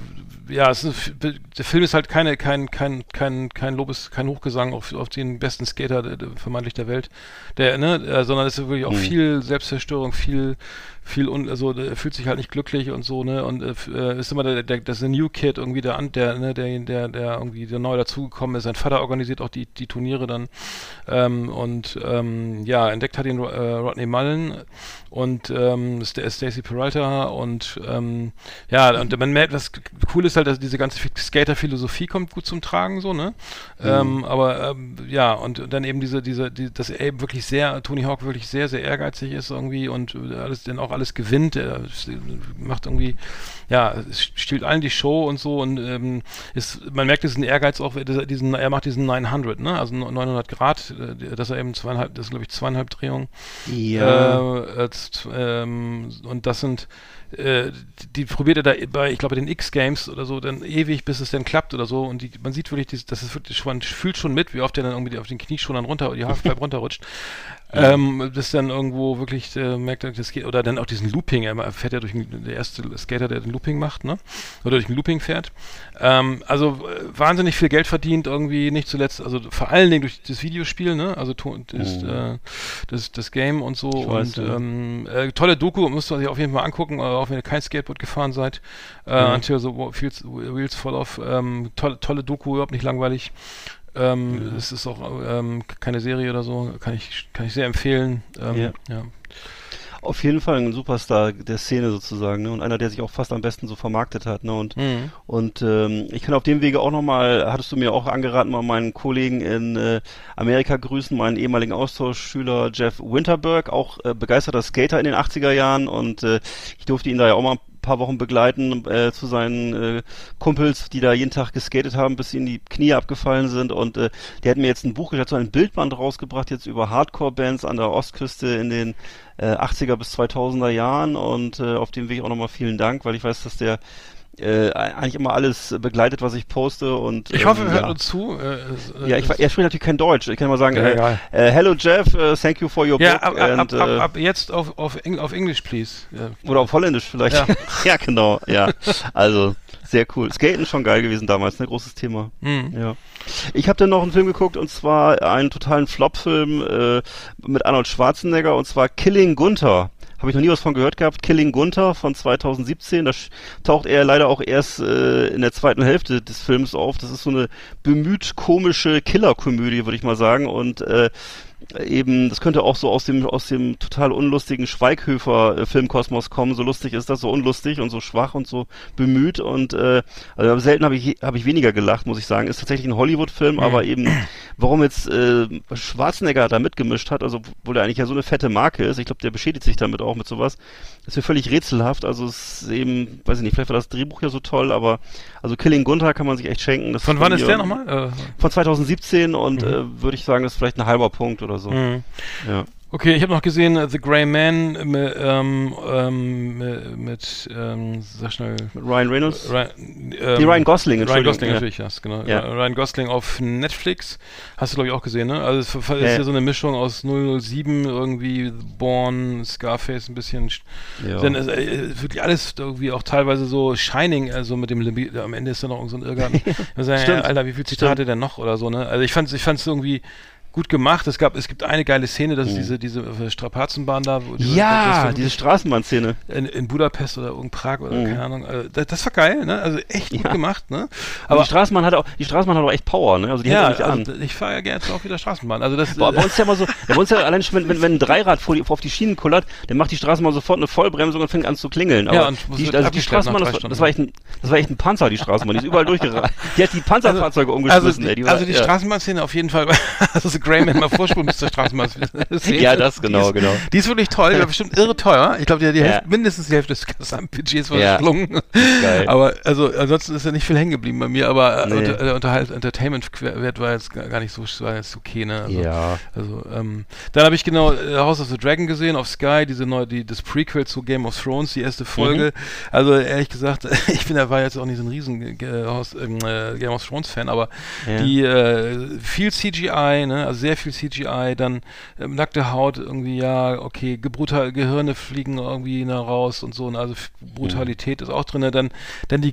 ja, ist, der Film ist halt keine, kein, kein, kein, kein Lobes, kein Hochgesang auf, auf den besten Skater der, der, vermeintlich der Welt, der, ne, äh, sondern es ist wirklich auch Mhm. viel Selbstzerstörung, viel, viel und also er fühlt sich halt nicht glücklich und so, ne, und äh, äh, ist immer der, der, das ist der New Kid irgendwie der, der, ne, der, der, der irgendwie der neu dazugekommen ist. Sein Vater organisiert auch die, die Turniere dann ähm, und ähm, ja, entdeckt hat ihn äh, Rodney Mullen und ähm, der Stacey Peralta und ähm, ja, und man merkt, was cool ist halt, dass diese ganze Skater-Philosophie kommt gut zum Tragen, so, ne? Ähm, aber ähm, ja, und dann eben diese, diese, die, dass er eben wirklich sehr, Tony Hawk wirklich sehr, sehr ehrgeizig ist irgendwie und äh, alles, dann auch alles gewinnt, er macht irgendwie, ja, stiehlt allen die Show und so und ähm, ist, man merkt diesen Ehrgeiz auch, diesen, er macht diesen 900, ne? Also 900 Grad, äh, dass er eben zweieinhalb, das ist glaube ich zweieinhalb Drehungen Ja. äh, ähm, und das sind, äh, die, probiert er da bei, ich glaube, den X-Games oder so, dann ewig, bis es dann klappt oder so. Und die, man sieht wirklich, das ist wirklich, man fühlt schon mit, wie oft der dann irgendwie auf den Knieschonern runter, die Halfpipe runterrutscht. Ähm, bis dann irgendwo wirklich äh, merkt, er, das geht, oder dann auch diesen Looping, er fährt ja durch den, der erste Skater, der den Looping macht, ne? Oder durch den Looping fährt. Ähm, also äh, wahnsinnig viel Geld verdient, irgendwie nicht zuletzt, also vor allen Dingen durch das Videospiel, ne? Also das, Mhm. äh, das, das Game und so. Weiß, und ja. ähm, äh, tolle Doku, müsst ihr sich auf jeden Fall angucken, äh, auch wenn ihr kein Skateboard gefahren seid. Äh, Ja. Until the Wheels Fall Off. Ähm, tolle, tolle Doku, überhaupt nicht langweilig. Ähm, Ja. Es ist auch ähm, keine Serie oder so, kann ich, kann ich sehr empfehlen. Ähm, Ja. ja. Auf jeden Fall ein Superstar der Szene sozusagen, ne? Und einer, der sich auch fast am besten so vermarktet hat, ne? Und, Mhm. und ähm, ich kann auf dem Wege auch nochmal, hattest du mir auch angeraten, mal meinen Kollegen in äh, Amerika grüßen, meinen ehemaligen Austauschschüler Jeff Winterberg, auch äh, begeisterter Skater in den 80er Jahren und äh, ich durfte ihn da ja auch mal paar Wochen begleiten äh, zu seinen äh, Kumpels, die da jeden Tag geskatet haben, bis ihnen die Knie abgefallen sind. Und äh, der hat mir jetzt ein Buch, ich so ein Bildband rausgebracht jetzt über Hardcore-Bands an der Ostküste in den äh, 80er bis 2000er Jahren. Und äh, auf dem Weg auch nochmal vielen Dank, weil ich weiß, dass der äh, eigentlich immer alles begleitet, was ich poste und Ich hoffe, ähm, er hört ja. uns zu. Äh, äh, Ja, ich, er spricht natürlich kein Deutsch. Ich kann mal sagen, Ja, äh, äh, hello Jeff, uh, thank you for your ja, book. ab, ab, and, ab, ab, jetzt auf, auf, Eng auf English, please. Ja. Oder auf Holländisch vielleicht. Ja. Ja, genau, ja. Also, sehr cool. Skaten schon geil gewesen damals, ne? Großes Thema. Mhm. Ja. Ich habe dann noch einen Film geguckt und zwar einen totalen Flop-Film mit Arnold Schwarzenegger und zwar Killing Gunther. Habe ich noch nie was von gehört gehabt. Killing Gunther von 2017. Das sch- taucht er leider auch erst äh, in der zweiten Hälfte des Films auf. Das ist so eine bemüht komische Killerkomödie, würde ich mal sagen. Und äh, eben, das könnte auch so aus dem aus dem total unlustigen Schweighöfer Filmkosmos kommen. So lustig ist das, so unlustig und so schwach und so bemüht und äh, also selten habe ich habe ich weniger gelacht, muss ich sagen. Ist tatsächlich ein Hollywood-Film, aber eben warum jetzt äh, Schwarzenegger da mitgemischt hat, also obwohl der eigentlich ja so eine fette Marke ist. Ich glaube, der beschädigt sich damit auch mit sowas. Ist mir völlig rätselhaft. Also es ist eben, weiß ich nicht, vielleicht war das Drehbuch ja so toll, aber also Killing Gunther kann man sich echt schenken. Das Von wann ist der nochmal? Äh, Von 2017 und äh, würde ich sagen, das ist vielleicht ein halber Punkt oder so. mhm. Ja. Okay, ich habe noch gesehen äh, The Grey Man mit, ähm, ähm, mit, ähm, sag schnell, Mit Ryan Reynolds. Ryan, ähm, Die Ryan Gosling, Ryan Gosling ja. natürlich, ja, genau. Ja. Ryan Gosling auf Netflix. Hast du, glaube ich, auch gesehen, ne? Also es ist ja, Ja. so eine Mischung aus 007, irgendwie Born, Scarface ein bisschen. Ja. Dann ist, äh, wirklich alles irgendwie auch teilweise so Shining, also mit dem Libi am Ende ist da noch irgend so ein Irrgarten. Stimmt. Alter, wie viel Zitate denn noch oder so, ne? Also ich fand's, ich fand's irgendwie gut gemacht. Es gab, es gibt eine geile Szene, das ist diese, diese äh, Strapazenbahn da, wo diese, Mhm. ja, diese Straßenbahnszene. in, in Budapest oder in Prag oder Mhm. keine Ahnung. Also das, das war geil, ne? Also echt gut Ja. gemacht, ne? Aber die Straßenbahn hat auch, die Straßenbahn hat auch echt Power, ne? Also die ja, nicht also, an. ich fahre ja gerne auch wieder Straßenbahn. Also das Bei, bei uns ist ja immer so, bei uns ja allein schon, wenn, wenn, wenn ein Dreirad vor die, auf die Schienen kullert, dann macht die Straßenbahn sofort eine Vollbremsung und fängt an zu klingeln. Aber Ja, und die, also die Straßenbahn, das, das, war echt ein, das war echt ein Panzer, die Straßenbahn. Die ist überall durchgerannt. Die hat die Panzerfahrzeuge also, umgeschmissen, die, ey. Die war, also die ja. Straßenbahnszene auf jeden Fall, also so Greyman mal vorspulen bis zur Straßenbahnszene. Ja, das Die genau, ist, genau. Die ist wirklich toll, die war bestimmt irre teuer. Ich glaube, die hat die Ja. Hälfte, mindestens die Hälfte des Gesamtbudgets Ja. verschlungen. Geil. Aber also ansonsten ist ja nicht viel hängen geblieben bei mir, aber Nee. nee. unter, äh, Unterhalt, Entertainment-Wert war jetzt gar nicht so, war jetzt okay, ne? Also, Ja. Also, ähm, dann habe ich genau äh, House of the Dragon gesehen auf Sky, diese neue, die, das Prequel zu Game of Thrones, die erste Folge. Also ehrlich gesagt, ich bin da war jetzt auch nicht so ein riesen äh, ähm, äh, Game of Thrones Fan, aber Ja. die äh, viel CGI, ne, also sehr viel CGI, dann ähm, nackte Haut irgendwie, ja, okay, gebrutal, Gehirne fliegen irgendwie na, raus und so, und also F- Brutalität ist auch drin, dann dann die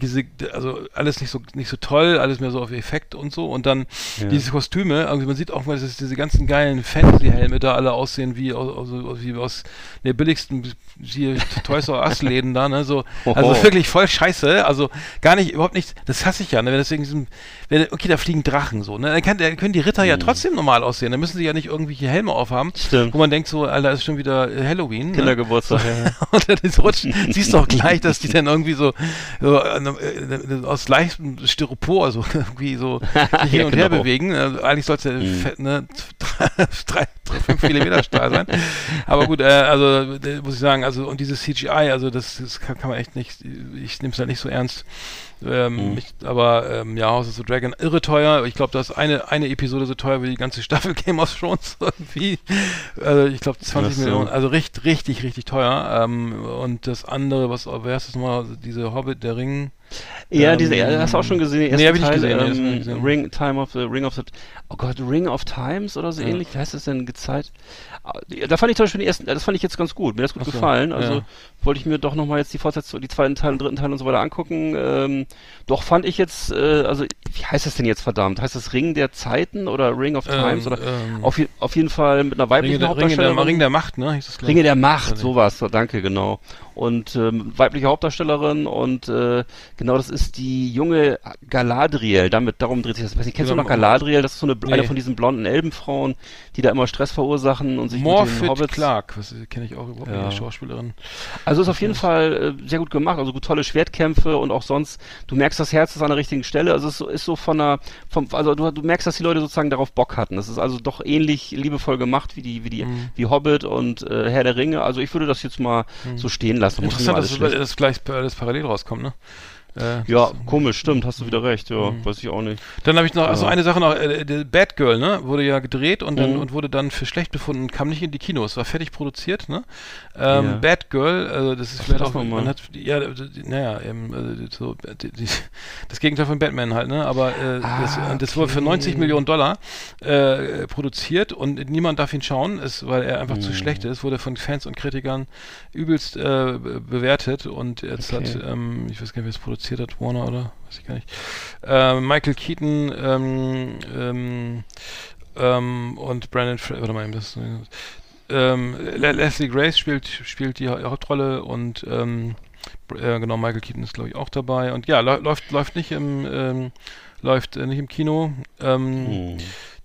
also alles nicht so nicht so toll, alles mehr so auf Effekt und so und dann Ja. diese Kostüme, also man sieht auch mal, dass diese ganzen geilen Fantasy-Helme da alle aussehen wie aus, aus, wie aus der billigsten hier, Toys R Us Läden da, ne, so, also Oho. wirklich voll scheiße, also gar nicht, überhaupt nicht, das hasse ich ja, ne, wenn irgendwie, so- wenn, okay, da fliegen Drachen so, ne, dann, kann, dann können die Ritter ja trotzdem normal aussehen, dann müssen sie ja nicht irgendwelche Helme aufhaben, Stimmt. wo man denkt so, Alter, ist schon wieder äh, Halloween, ne? Kindergeburtstag. ja. und dann ist rutschen, siehst du auch gleich, dass die dann irgendwie so, so äh, äh, aus leichtem Styropor so irgendwie so hin und her genau. bewegen. Also eigentlich sollte es ja fett, ne, drei, drei, fünf Millimeter Stahl sein. Aber gut, äh, also äh, muss ich sagen, also und dieses CGI, also das, das kann, kann man echt nicht, ich nehme es halt nicht so ernst. Ähm, Mhm. ich, aber ähm, ja, House of the Dragon, irre teuer. Ich glaube, das ist eine, eine Episode so teuer wie die ganze Staffel Game of Thrones irgendwie. Also ich glaube 20 Ach so. Millionen, also richtig, richtig, richtig teuer. Ähm, und das andere, was, wer ist das nochmal, diese Hobbit, der Ring? Ja, Ähm, diese, ja, hast du auch schon gesehen? den nee, hab ich nicht gesehen, Ähm, gesehen. Ring, Time of the, Ring of the, oh Gott, Ring of Times oder so Ja. ähnlich, wie heißt das denn, gezeigt? Ah, Da fand ich zum Beispiel den ersten, das fand ich jetzt ganz gut, mir hat das gut so, gefallen, also ja. wollte ich mir doch nochmal jetzt die Fortsetzung, die zweiten Teil und dritten Teil und so weiter angucken, ähm, doch fand ich jetzt, äh, also, ja, heißt das denn jetzt verdammt? Heißt das Ring der Zeiten oder Ring of Times? Ähm, oder ähm, auf, auf jeden Fall mit einer weiblichen Ringe, der, Ringe, der, Hauptdarstellerin. Ring der Macht, ne? Das, Ringe der Macht, Also, sowas, so, danke, genau. Und ähm, weibliche Hauptdarstellerin und äh, genau, das ist die junge Galadriel. Damit, darum dreht sich das. Ich weiß nicht, kennst du noch Galadriel? Das ist so eine, Nee. eine von diesen blonden Elbenfrauen, die da immer Stress verursachen und sich mit den Morphet Hobbits. Clark, was kenne ich auch überhaupt Ja. nicht, Schauspielerin. Also ist auf jeden Fall äh, sehr gut gemacht, also gut, tolle Schwertkämpfe und auch sonst, du merkst, das Herz ist an der richtigen Stelle, also es ist so, ist so von einer, vom, also du, du merkst, dass die Leute sozusagen darauf Bock hatten. Das ist also doch ähnlich liebevoll gemacht wie die, wie die, Mhm. wie Hobbit und äh, Herr der Ringe. Also ich würde das jetzt mal so stehen lassen. Interessant, alles dass das, das gleich das parallel rauskommt, ne? Äh, Ja, das- komisch, stimmt, hast du wieder recht, ja, Mhm. weiß ich auch nicht. Dann habe ich noch, also Ja. eine Sache noch, äh, der Bad Girl, ne, wurde ja gedreht und dann Mhm. und wurde dann für schlecht befunden, kam nicht in die Kinos, war fertig produziert, ne? Ähm, Ja. Bad Girl, also das ist Was vielleicht auch, das man hat, ja, die- naja, ähm, äh, so, die, die, das Gegenteil von Batman halt, ne? Aber äh, das, Ah, und das wurde für okay. 90 Millionen Dollar äh, produziert und niemand darf ihn schauen, ist, weil er einfach zu Mhm. schlecht ist, wurde von Fans und Kritikern übelst äh, be- bewertet und jetzt Okay. hat, ähm, ich weiß gar nicht, wer es produziert hat, Warner oder weiß ich gar nicht. Ähm, Michael Keaton ähm, ähm, ähm, und Brandon, Fra warte mal, das, ähm, Le Leslie Grace spielt spielt die Ha- Hauptrolle und ähm, äh, genau Michael Keaton ist glaube ich auch dabei und ja lä- läuft läuft nicht im ähm, läuft äh, nicht im Kino. Mhm.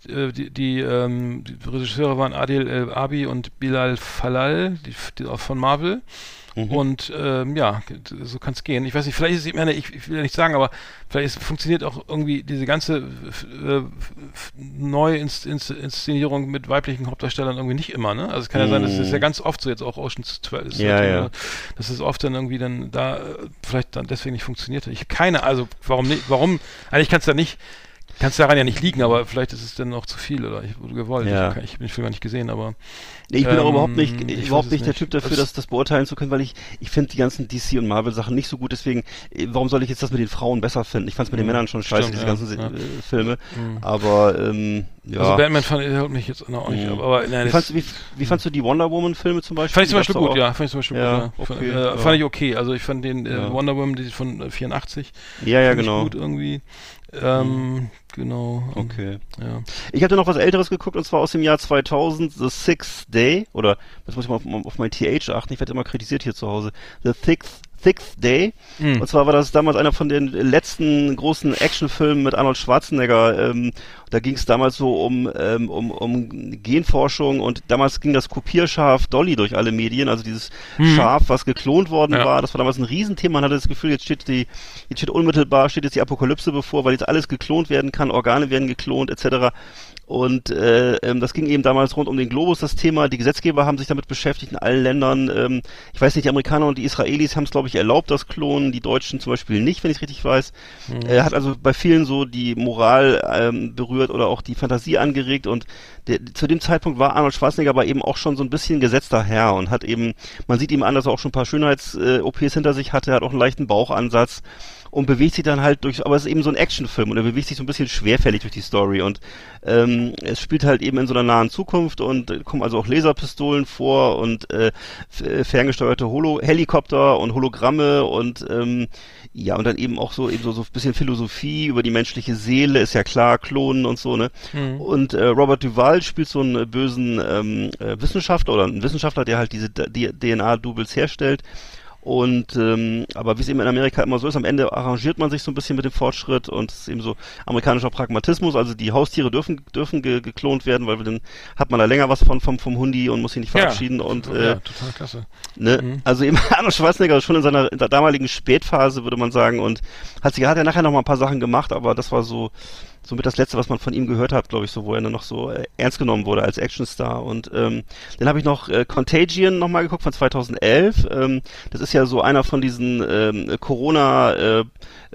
äh, die, die, ähm, die Regisseure waren Adil El Abi und Bilal Falal, die, die auch von Marvel. Mhm. Und ähm, ja, so kann es gehen. Ich weiß nicht, vielleicht ist es, ich meine, ich, ich will ja nicht sagen, aber vielleicht ist, funktioniert auch irgendwie diese ganze äh, Neuinszenierung mit weiblichen Hauptdarstellern irgendwie nicht immer, ne? Also es kann ja sein, das ist ja Mhm. ganz oft so jetzt auch Ocean's 12, ist Ja, halt, ja. dass es oft dann irgendwie dann da äh, vielleicht dann deswegen nicht funktioniert hat. Ich habe keine, also warum nicht, warum, eigentlich kann es da nicht, kann es daran ja nicht liegen, aber vielleicht ist es dann auch zu viel oder ich wurde gewollt. Ja. Ich, ich habe den Film gar nicht gesehen, aber Nee, ich bin auch Ähm, überhaupt nicht, ich weiß überhaupt nicht der nicht. Typ dafür, Das- das, das beurteilen zu können, weil ich, ich finde die ganzen DC und Marvel Sachen nicht so gut, deswegen, äh, warum soll ich jetzt das mit den Frauen besser finden? Ich fand es mit den Mhm. Männern schon scheiße, Stimmt, diese ja, ganzen Se- ja. äh, Filme, Mhm. aber, ähm, ja. also Batman fand ich haut mich jetzt noch nicht, Mhm. aber, aber nein, wie, fandst, du- wie, wie fandst du die Wonder Woman Filme zum Beispiel? Fand ich zum Beispiel gut, ja. Fand ich zum Beispiel Ja, gut, ja. Fand, okay, äh, fand ich okay. Also ich fand den äh. Wonder Woman die von äh, 84 auch. Ja, ja, genau. gut irgendwie. Ähm, genau. ähm, Okay. Ja. Ich hatte noch was Älteres geguckt und zwar aus dem Jahr 2000, The Sixth Day, oder, jetzt muss ich mal auf, auf mein TH achten, ich werde immer kritisiert hier zu Hause. The Sixth, Sixth Day. Mhm. Und zwar war das damals einer von den letzten großen Actionfilmen mit Arnold Schwarzenegger. Ähm, da ging es damals so um, ähm, um, um Genforschung und damals ging das Kopierschaf Dolly durch alle Medien, also dieses Mhm. Schaf, was geklont worden Ja. war. Das war damals ein Riesenthema. Man hatte das Gefühl, jetzt steht die, jetzt steht unmittelbar, steht jetzt die Apokalypse bevor, weil jetzt alles geklont werden kann, Organe werden geklont, etc. Und äh, ähm, das ging eben damals rund um den Globus, das Thema. Die Gesetzgeber haben sich damit beschäftigt in allen Ländern. Ähm, ich weiß nicht, die Amerikaner und die Israelis haben es, glaube ich, erlaubt, das Klonen. Die Deutschen zum Beispiel nicht, wenn ich richtig weiß. Er hat also bei vielen so die Moral ähm, berührt oder auch die Fantasie angeregt. Und der, zu dem Zeitpunkt war Arnold Schwarzenegger aber eben auch schon so ein bisschen gesetzter Herr und hat eben, man sieht ihm an, dass er auch schon ein paar Schönheits-OPs hinter sich hatte, hat auch einen leichten Bauchansatz und bewegt sich dann halt durch, aber es ist eben so ein Actionfilm und er bewegt sich so ein bisschen schwerfällig durch die Story und ähm, es spielt halt eben in so einer nahen Zukunft und äh, kommen also auch Laserpistolen vor und äh, äh, ferngesteuerte Holo Helikopter und Hologramme und ähm, ja und dann eben auch so eben so, so ein bisschen Philosophie über die menschliche Seele ist ja klar Klonen und so ne Mhm. und äh, Robert Duval spielt so einen äh, bösen ähm, äh, Wissenschaftler oder einen Wissenschaftler, der halt diese DNA-Doubles herstellt. Und ähm, aber wie es eben in Amerika immer so ist, am Ende arrangiert man sich so ein bisschen mit dem Fortschritt und es ist eben so amerikanischer Pragmatismus. Also die Haustiere dürfen dürfen ge geklont werden, weil dann hat man da länger was von vom vom Hundi und muss sich nicht verabschieden und ja, äh, total klasse. Ne? Mhm. Also eben Arnold Schwarzenegger schon in seiner, in der damaligen Spätphase, würde man sagen, und hat sich, hat er nachher noch mal ein paar Sachen gemacht, aber das war so, somit das letzte, was man von ihm gehört hat, glaube ich, so, wo er dann noch so äh, ernst genommen wurde als Actionstar. Und ähm, dann habe ich noch äh, Contagion noch mal geguckt von 2011. Ähm, das ist ja so einer von diesen ähm, Corona, äh,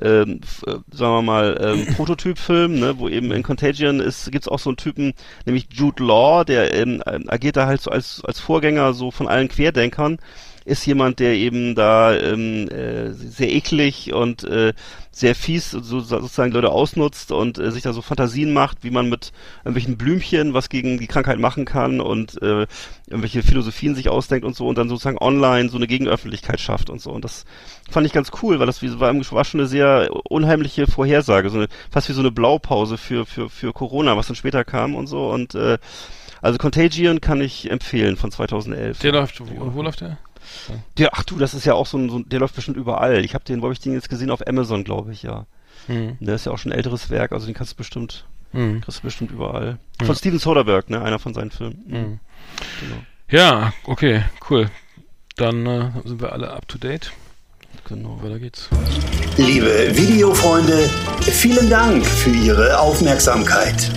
ähm, äh, sagen wir mal, ähm, Prototypfilmen, ne, wo eben in Contagion ist, gibt's auch so einen Typen, nämlich Jude Law, der ähm, agiert da halt so als, als Vorgänger so von allen Querdenkern ist jemand, der eben da ähm, äh, sehr eklig und äh, sehr fies so, sozusagen Leute ausnutzt und äh, sich da so Fantasien macht, wie man mit irgendwelchen Blümchen was gegen die Krankheit machen kann und äh, irgendwelche Philosophien sich ausdenkt und so und dann sozusagen online so eine Gegenöffentlichkeit schafft und so. Und das fand ich ganz cool, weil das war, war schon eine sehr unheimliche Vorhersage, so eine, fast wie so eine Blaupause für, für, für Corona, was dann später kam und so. Und äh, also Contagion kann ich empfehlen von 2011. Der läuft, wo, wo läuft der? Der, ach du, das ist ja auch so ein, so, der läuft bestimmt überall. Ich habe den, wo habe ich den jetzt gesehen? Auf Amazon, glaube ich, ja. Mhm. Der ist ja auch schon ein älteres Werk, also den kannst du bestimmt, mhm. kriegst du bestimmt überall. Von ja. Steven Soderbergh, ne, einer von seinen Filmen. Mhm. Genau. Ja, okay, cool. Dann äh, sind wir alle up to date. Genau. Weiter geht's. Liebe Videofreunde, vielen Dank für Ihre Aufmerksamkeit.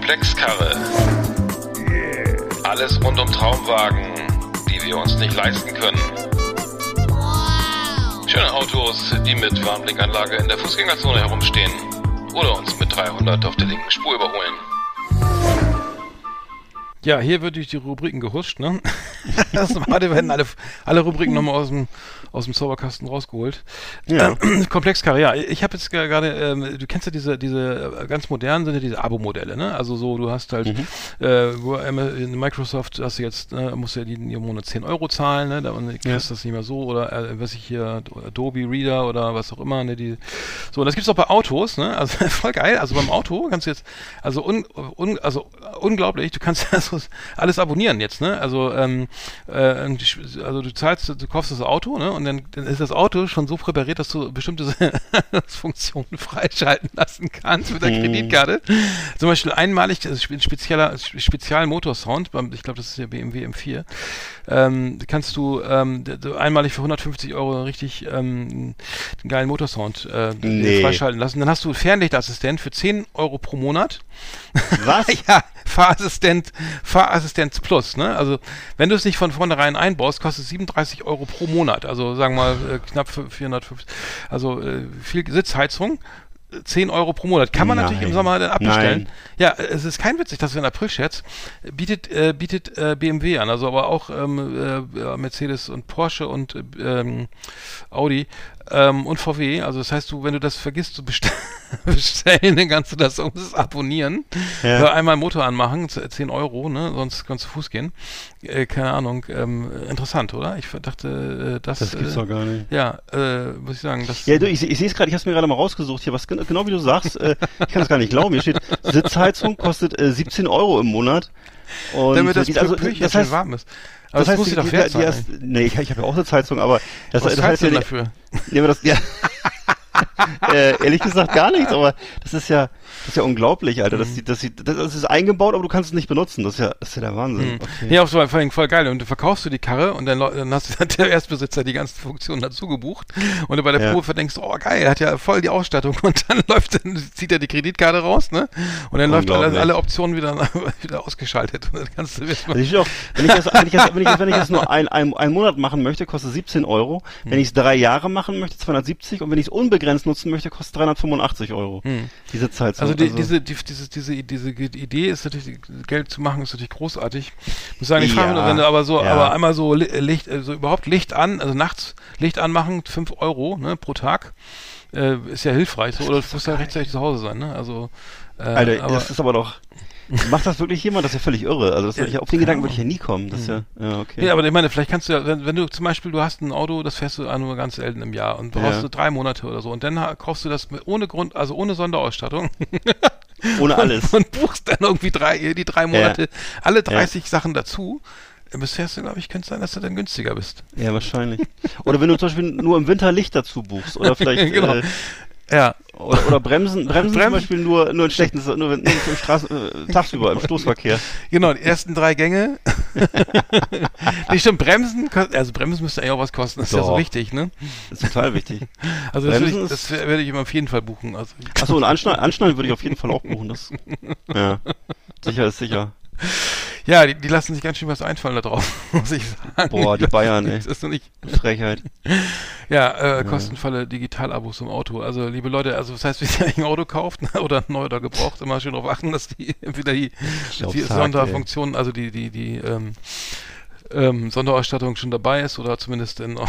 Komplexkarre. Alles rund um Traumwagen, die wir uns nicht leisten können. Schöne Autos, die mit Warnblinkanlage in der Fußgängerzone herumstehen oder uns mit 300 auf der linken Spur überholen. Ja, hier wird durch die Rubriken gehuscht, ne? das werden alle, alle Rubriken nochmal aus dem, aus dem Zauberkasten rausgeholt. Ja. Ähm, Komplexkarre, ja. Ich habe jetzt gerade, ähm, du kennst ja diese, diese ganz modernen sind ja diese Abo-Modelle, ne? Also so, du hast halt, mhm. äh, in Microsoft hast du jetzt, äh, musst du ja jeden Monat 10 Euro zahlen, ne? Da kriegst ja. das nicht mehr so, oder äh, was ich hier, Adobe Reader oder was auch immer, ne? Die, so, und das gibt's auch bei Autos, ne? Also voll geil. Also beim Auto kannst du jetzt, also un, un, also unglaublich, du kannst ja so alles abonnieren jetzt, ne? Also, ähm, äh, also du zahlst, du kaufst das Auto, ne? Und dann, dann ist das Auto schon so präpariert, dass du bestimmte Funktionen freischalten lassen kannst mit der mhm. Kreditkarte. Zum Beispiel einmalig, also ein spezieller, Spezialmotorsound, ich glaube, das ist der BMW M4, ähm, kannst du ähm, einmalig für 150 Euro richtig ähm, einen geilen Motorsound äh, nee. freischalten lassen. Dann hast du Fernlichtassistent für 10 Euro pro Monat. Was? ja, Fahrassistent, Fahrassistenz Plus, ne? Also, wenn du es nicht von vornherein einbaust, kostet es 37 Euro pro Monat. Also, sagen wir mal, äh, knapp 450, also äh, viel Sitzheizung. 10 Euro pro Monat. Kann man Nein. natürlich im Sommer dann abbestellen. Nein. Ja, es ist kein Witz, dass wir in April-Scherz bietet, äh, bietet äh, BMW an, also aber auch ähm, äh, Mercedes und Porsche und ähm, Audi ähm, und VW. Also das heißt, du, wenn du das vergisst zu bestellen, bestellen dann kannst du das umsonst abonnieren. Ja. einmal Motor anmachen, 10 Euro, ne? Sonst kannst du Fuß gehen. Äh, keine Ahnung. Ähm, interessant, oder? Ich dachte, äh, das. Das gibt's doch gar nicht. Ja, äh, muss ich sagen. Das, ja, du, ich, ich sehe es gerade, ich habe es mir gerade mal rausgesucht hier, was genau wie du sagst, äh, ich kann es gar nicht glauben. Hier steht, Sitzheizung kostet äh, 17 Euro im Monat. Und Damit das, also, das heißt, warm ist. Aber das, das heißt, muss ich doch wert sein. Nee, ich, ich habe ja auch eine Zeitung, aber das, das heißt ja dafür. Nee, aber das, ja. äh, ehrlich gesagt gar nichts, aber das ist ja, das ist ja unglaublich, Alter. Das, das, das, das ist eingebaut, aber du kannst es nicht benutzen. Das ist ja, das ist ja der Wahnsinn. Mhm. Okay. Ja, auch so, vor allem voll geil. Und du verkaufst du die Karre und dann, dann hast du der Erstbesitzer die ganzen Funktionen dazu gebucht. Und du bei der ja. Probe denkst, oh geil, er hat ja voll die Ausstattung. Und dann läuft, dann zieht er die Kreditkarte raus, ne? Und dann läuft alle, alle Optionen wieder, wieder ausgeschaltet. Und dann kannst du also ich auch, wenn ich das, wenn ich das, wenn ich das, wenn ich das nur ein, ein, ein Monat machen möchte, kostet 17 Euro. Wenn mhm. ich es drei Jahre machen möchte, 270. Und wenn ich es unbegrenzt nutzen möchte, kostet 385 Euro. Hm. Diese Zeit. Also, die, also diese, die, diese, diese, diese Idee ist natürlich, Geld zu machen, ist natürlich großartig. Ich muss sagen, ich ja, frage mich, wenn du aber so, ja. aber einmal so Licht, also überhaupt Licht an, also nachts Licht anmachen, 5 Euro ne, pro Tag, äh, ist ja hilfreich. So, oder du musst ja rechtzeitig zu Hause sein. Ne? Also, äh, Alter, aber, das ist aber doch Macht das wirklich jemand? Das ist ja völlig irre. Also das ja, ich, auf den Gedanken würde ich ja nie kommen. Das ja, ja, okay. Ja, aber ich meine, vielleicht kannst du ja, wenn, wenn du zum Beispiel, du hast ein Auto, das fährst du nur ganz selten im Jahr und brauchst ja. du drei Monate oder so und dann kaufst du das mit, ohne Grund, also ohne Sonderausstattung. ohne alles. Und, und, buchst dann irgendwie drei, die drei Monate, alle 30 Sachen dazu. Bisher ist, glaube ich, könnte sein, dass du dann günstiger bist. Ja, wahrscheinlich. Oder wenn du zum Beispiel nur im Winter Licht dazu buchst. Oder vielleicht genau. äh, ja. Oder, oder Bremsen, Bremsen, Bremsen zum Beispiel nur, nur in schlechten, nur, nur im Straßen, äh, tagsüber im Stoßverkehr. Genau, die ersten drei Gänge. Nicht stimmt, Bremsen, also Bremsen müsste eigentlich auch was kosten, das ist Doch. ja so wichtig, ne? Das ist total wichtig. Also das, ich, das werde ich immer auf jeden Fall buchen. Also. Achso, und Anschnallen, Anschnallen würde ich auf jeden Fall auch buchen, das, ja. Sicher ist sicher. Ja, die, die lassen sich ganz schön was einfallen da drauf, muss ich sagen. Boah, die Bayern, ey. Das ist noch nicht. Frechheit. Ja, äh, kostenvolle Digitalabos im Auto. Also, liebe Leute, also das heißt, wenn ihr ein Auto kauft ne, oder neu oder gebraucht, immer schön darauf achten, dass die entweder die, die Sonderfunktionen, also die, die, die, ähm, ähm, Sonderausstattung schon dabei ist oder zumindest dann auch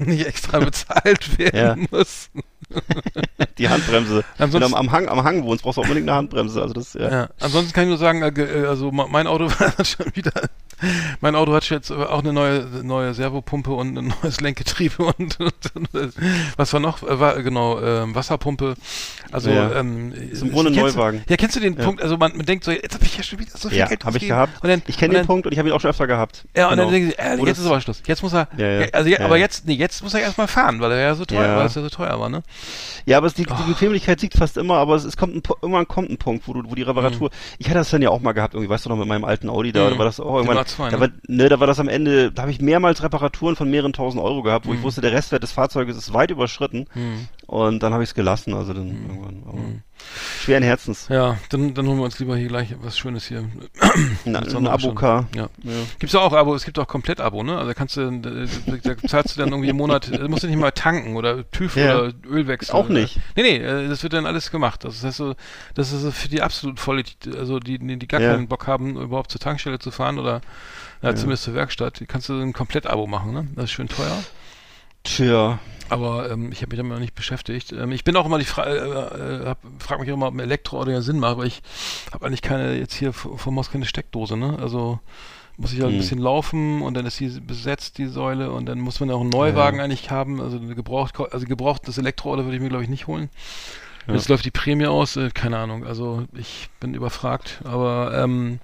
nicht extra bezahlt werden muss. Die Handbremse. Wenn Ansonsten- du am, Hang, am Hang wohnst, brauchst du unbedingt eine Handbremse. Also das, ja. Ja. Ansonsten kann ich nur sagen, äh, äh, also mein Auto hat schon wieder, mein Auto hat jetzt auch eine neue neue Servopumpe und ein neues Lenkgetriebe und, und, und was war noch? Äh, War, genau, ähm, Wasserpumpe. Also Ja. ähm, Ist im Grunde ein kennst du- Neuwagen. Ja, kennst du den Ja. Punkt? Also man, man denkt so, jetzt habe ich ja schon wieder so viel Ja, Geld habe ich gehabt. Dann, ich kenne den dann, Punkt und ich habe ihn auch schon öfter gehabt. Ja, und dann Genau. denken sie, äh, jetzt ist aber Schluss. Jetzt muss er, Ja, also aber jetzt, nee, jetzt muss er erstmal fahren, weil er ja so teuer, weil es ja so teuer war, ne? Ja, aber es, die, die Bequemlichkeit siegt fast immer, aber es, es kommt ein, irgendwann kommt ein Punkt, wo du, wo die Reparatur, ich hatte das dann ja auch mal gehabt, irgendwie, weißt du noch, mit meinem alten Audi, da, Mhm. da war das auch irgendwann, A2, da ne? war, ne, da war das am Ende, da habe ich mehrmals Reparaturen von mehreren tausend Euro gehabt, wo ich Mhm. wusste, der Restwert des Fahrzeuges ist weit überschritten Hm. und dann habe ich es gelassen, also dann irgendwann, aber schweren Herzens. Ja, dann, dann holen wir uns lieber hier gleich was Schönes hier. Mit ein. Abo-Car. Ja. Ja. Gibt's auch Abo, es gibt auch Komplett-Abo, ne? Also kannst du, äh, da zahlst du dann irgendwie im Monat, äh, musst du nicht mal tanken oder TÜV Ja. oder Ölwechsel. Auch oder- nicht. Nee, nee, äh, das wird dann alles gemacht. Also das heißt so, das ist so für die absolut voll, also die, die gar Ja. keinen Bock haben, überhaupt zur Tankstelle zu fahren oder ja, Ja. zumindest zur Werkstatt, die kannst du ein Komplett-Abo machen, ne? Das ist schön teuer. Tja. Aber ähm, ich habe mich damit noch nicht beschäftigt. Ähm, ich bin auch immer die Fra äh, äh, hab, frag mich auch immer, ob ein Elektroauto ja Sinn macht, weil ich habe eigentlich keine, jetzt hier v- vom Haus keine Steckdose, ne? Also muss ich halt ein Hm. bisschen laufen und dann ist die besetzt, die Säule, und dann muss man ja auch einen Neuwagen eigentlich haben. Also gebraucht, also gebrauchtes Elektroauto würde ich mir, glaube ich, nicht holen. Ja. Jetzt läuft die Prämie aus, äh, keine Ahnung. Also ich bin überfragt, aber ähm,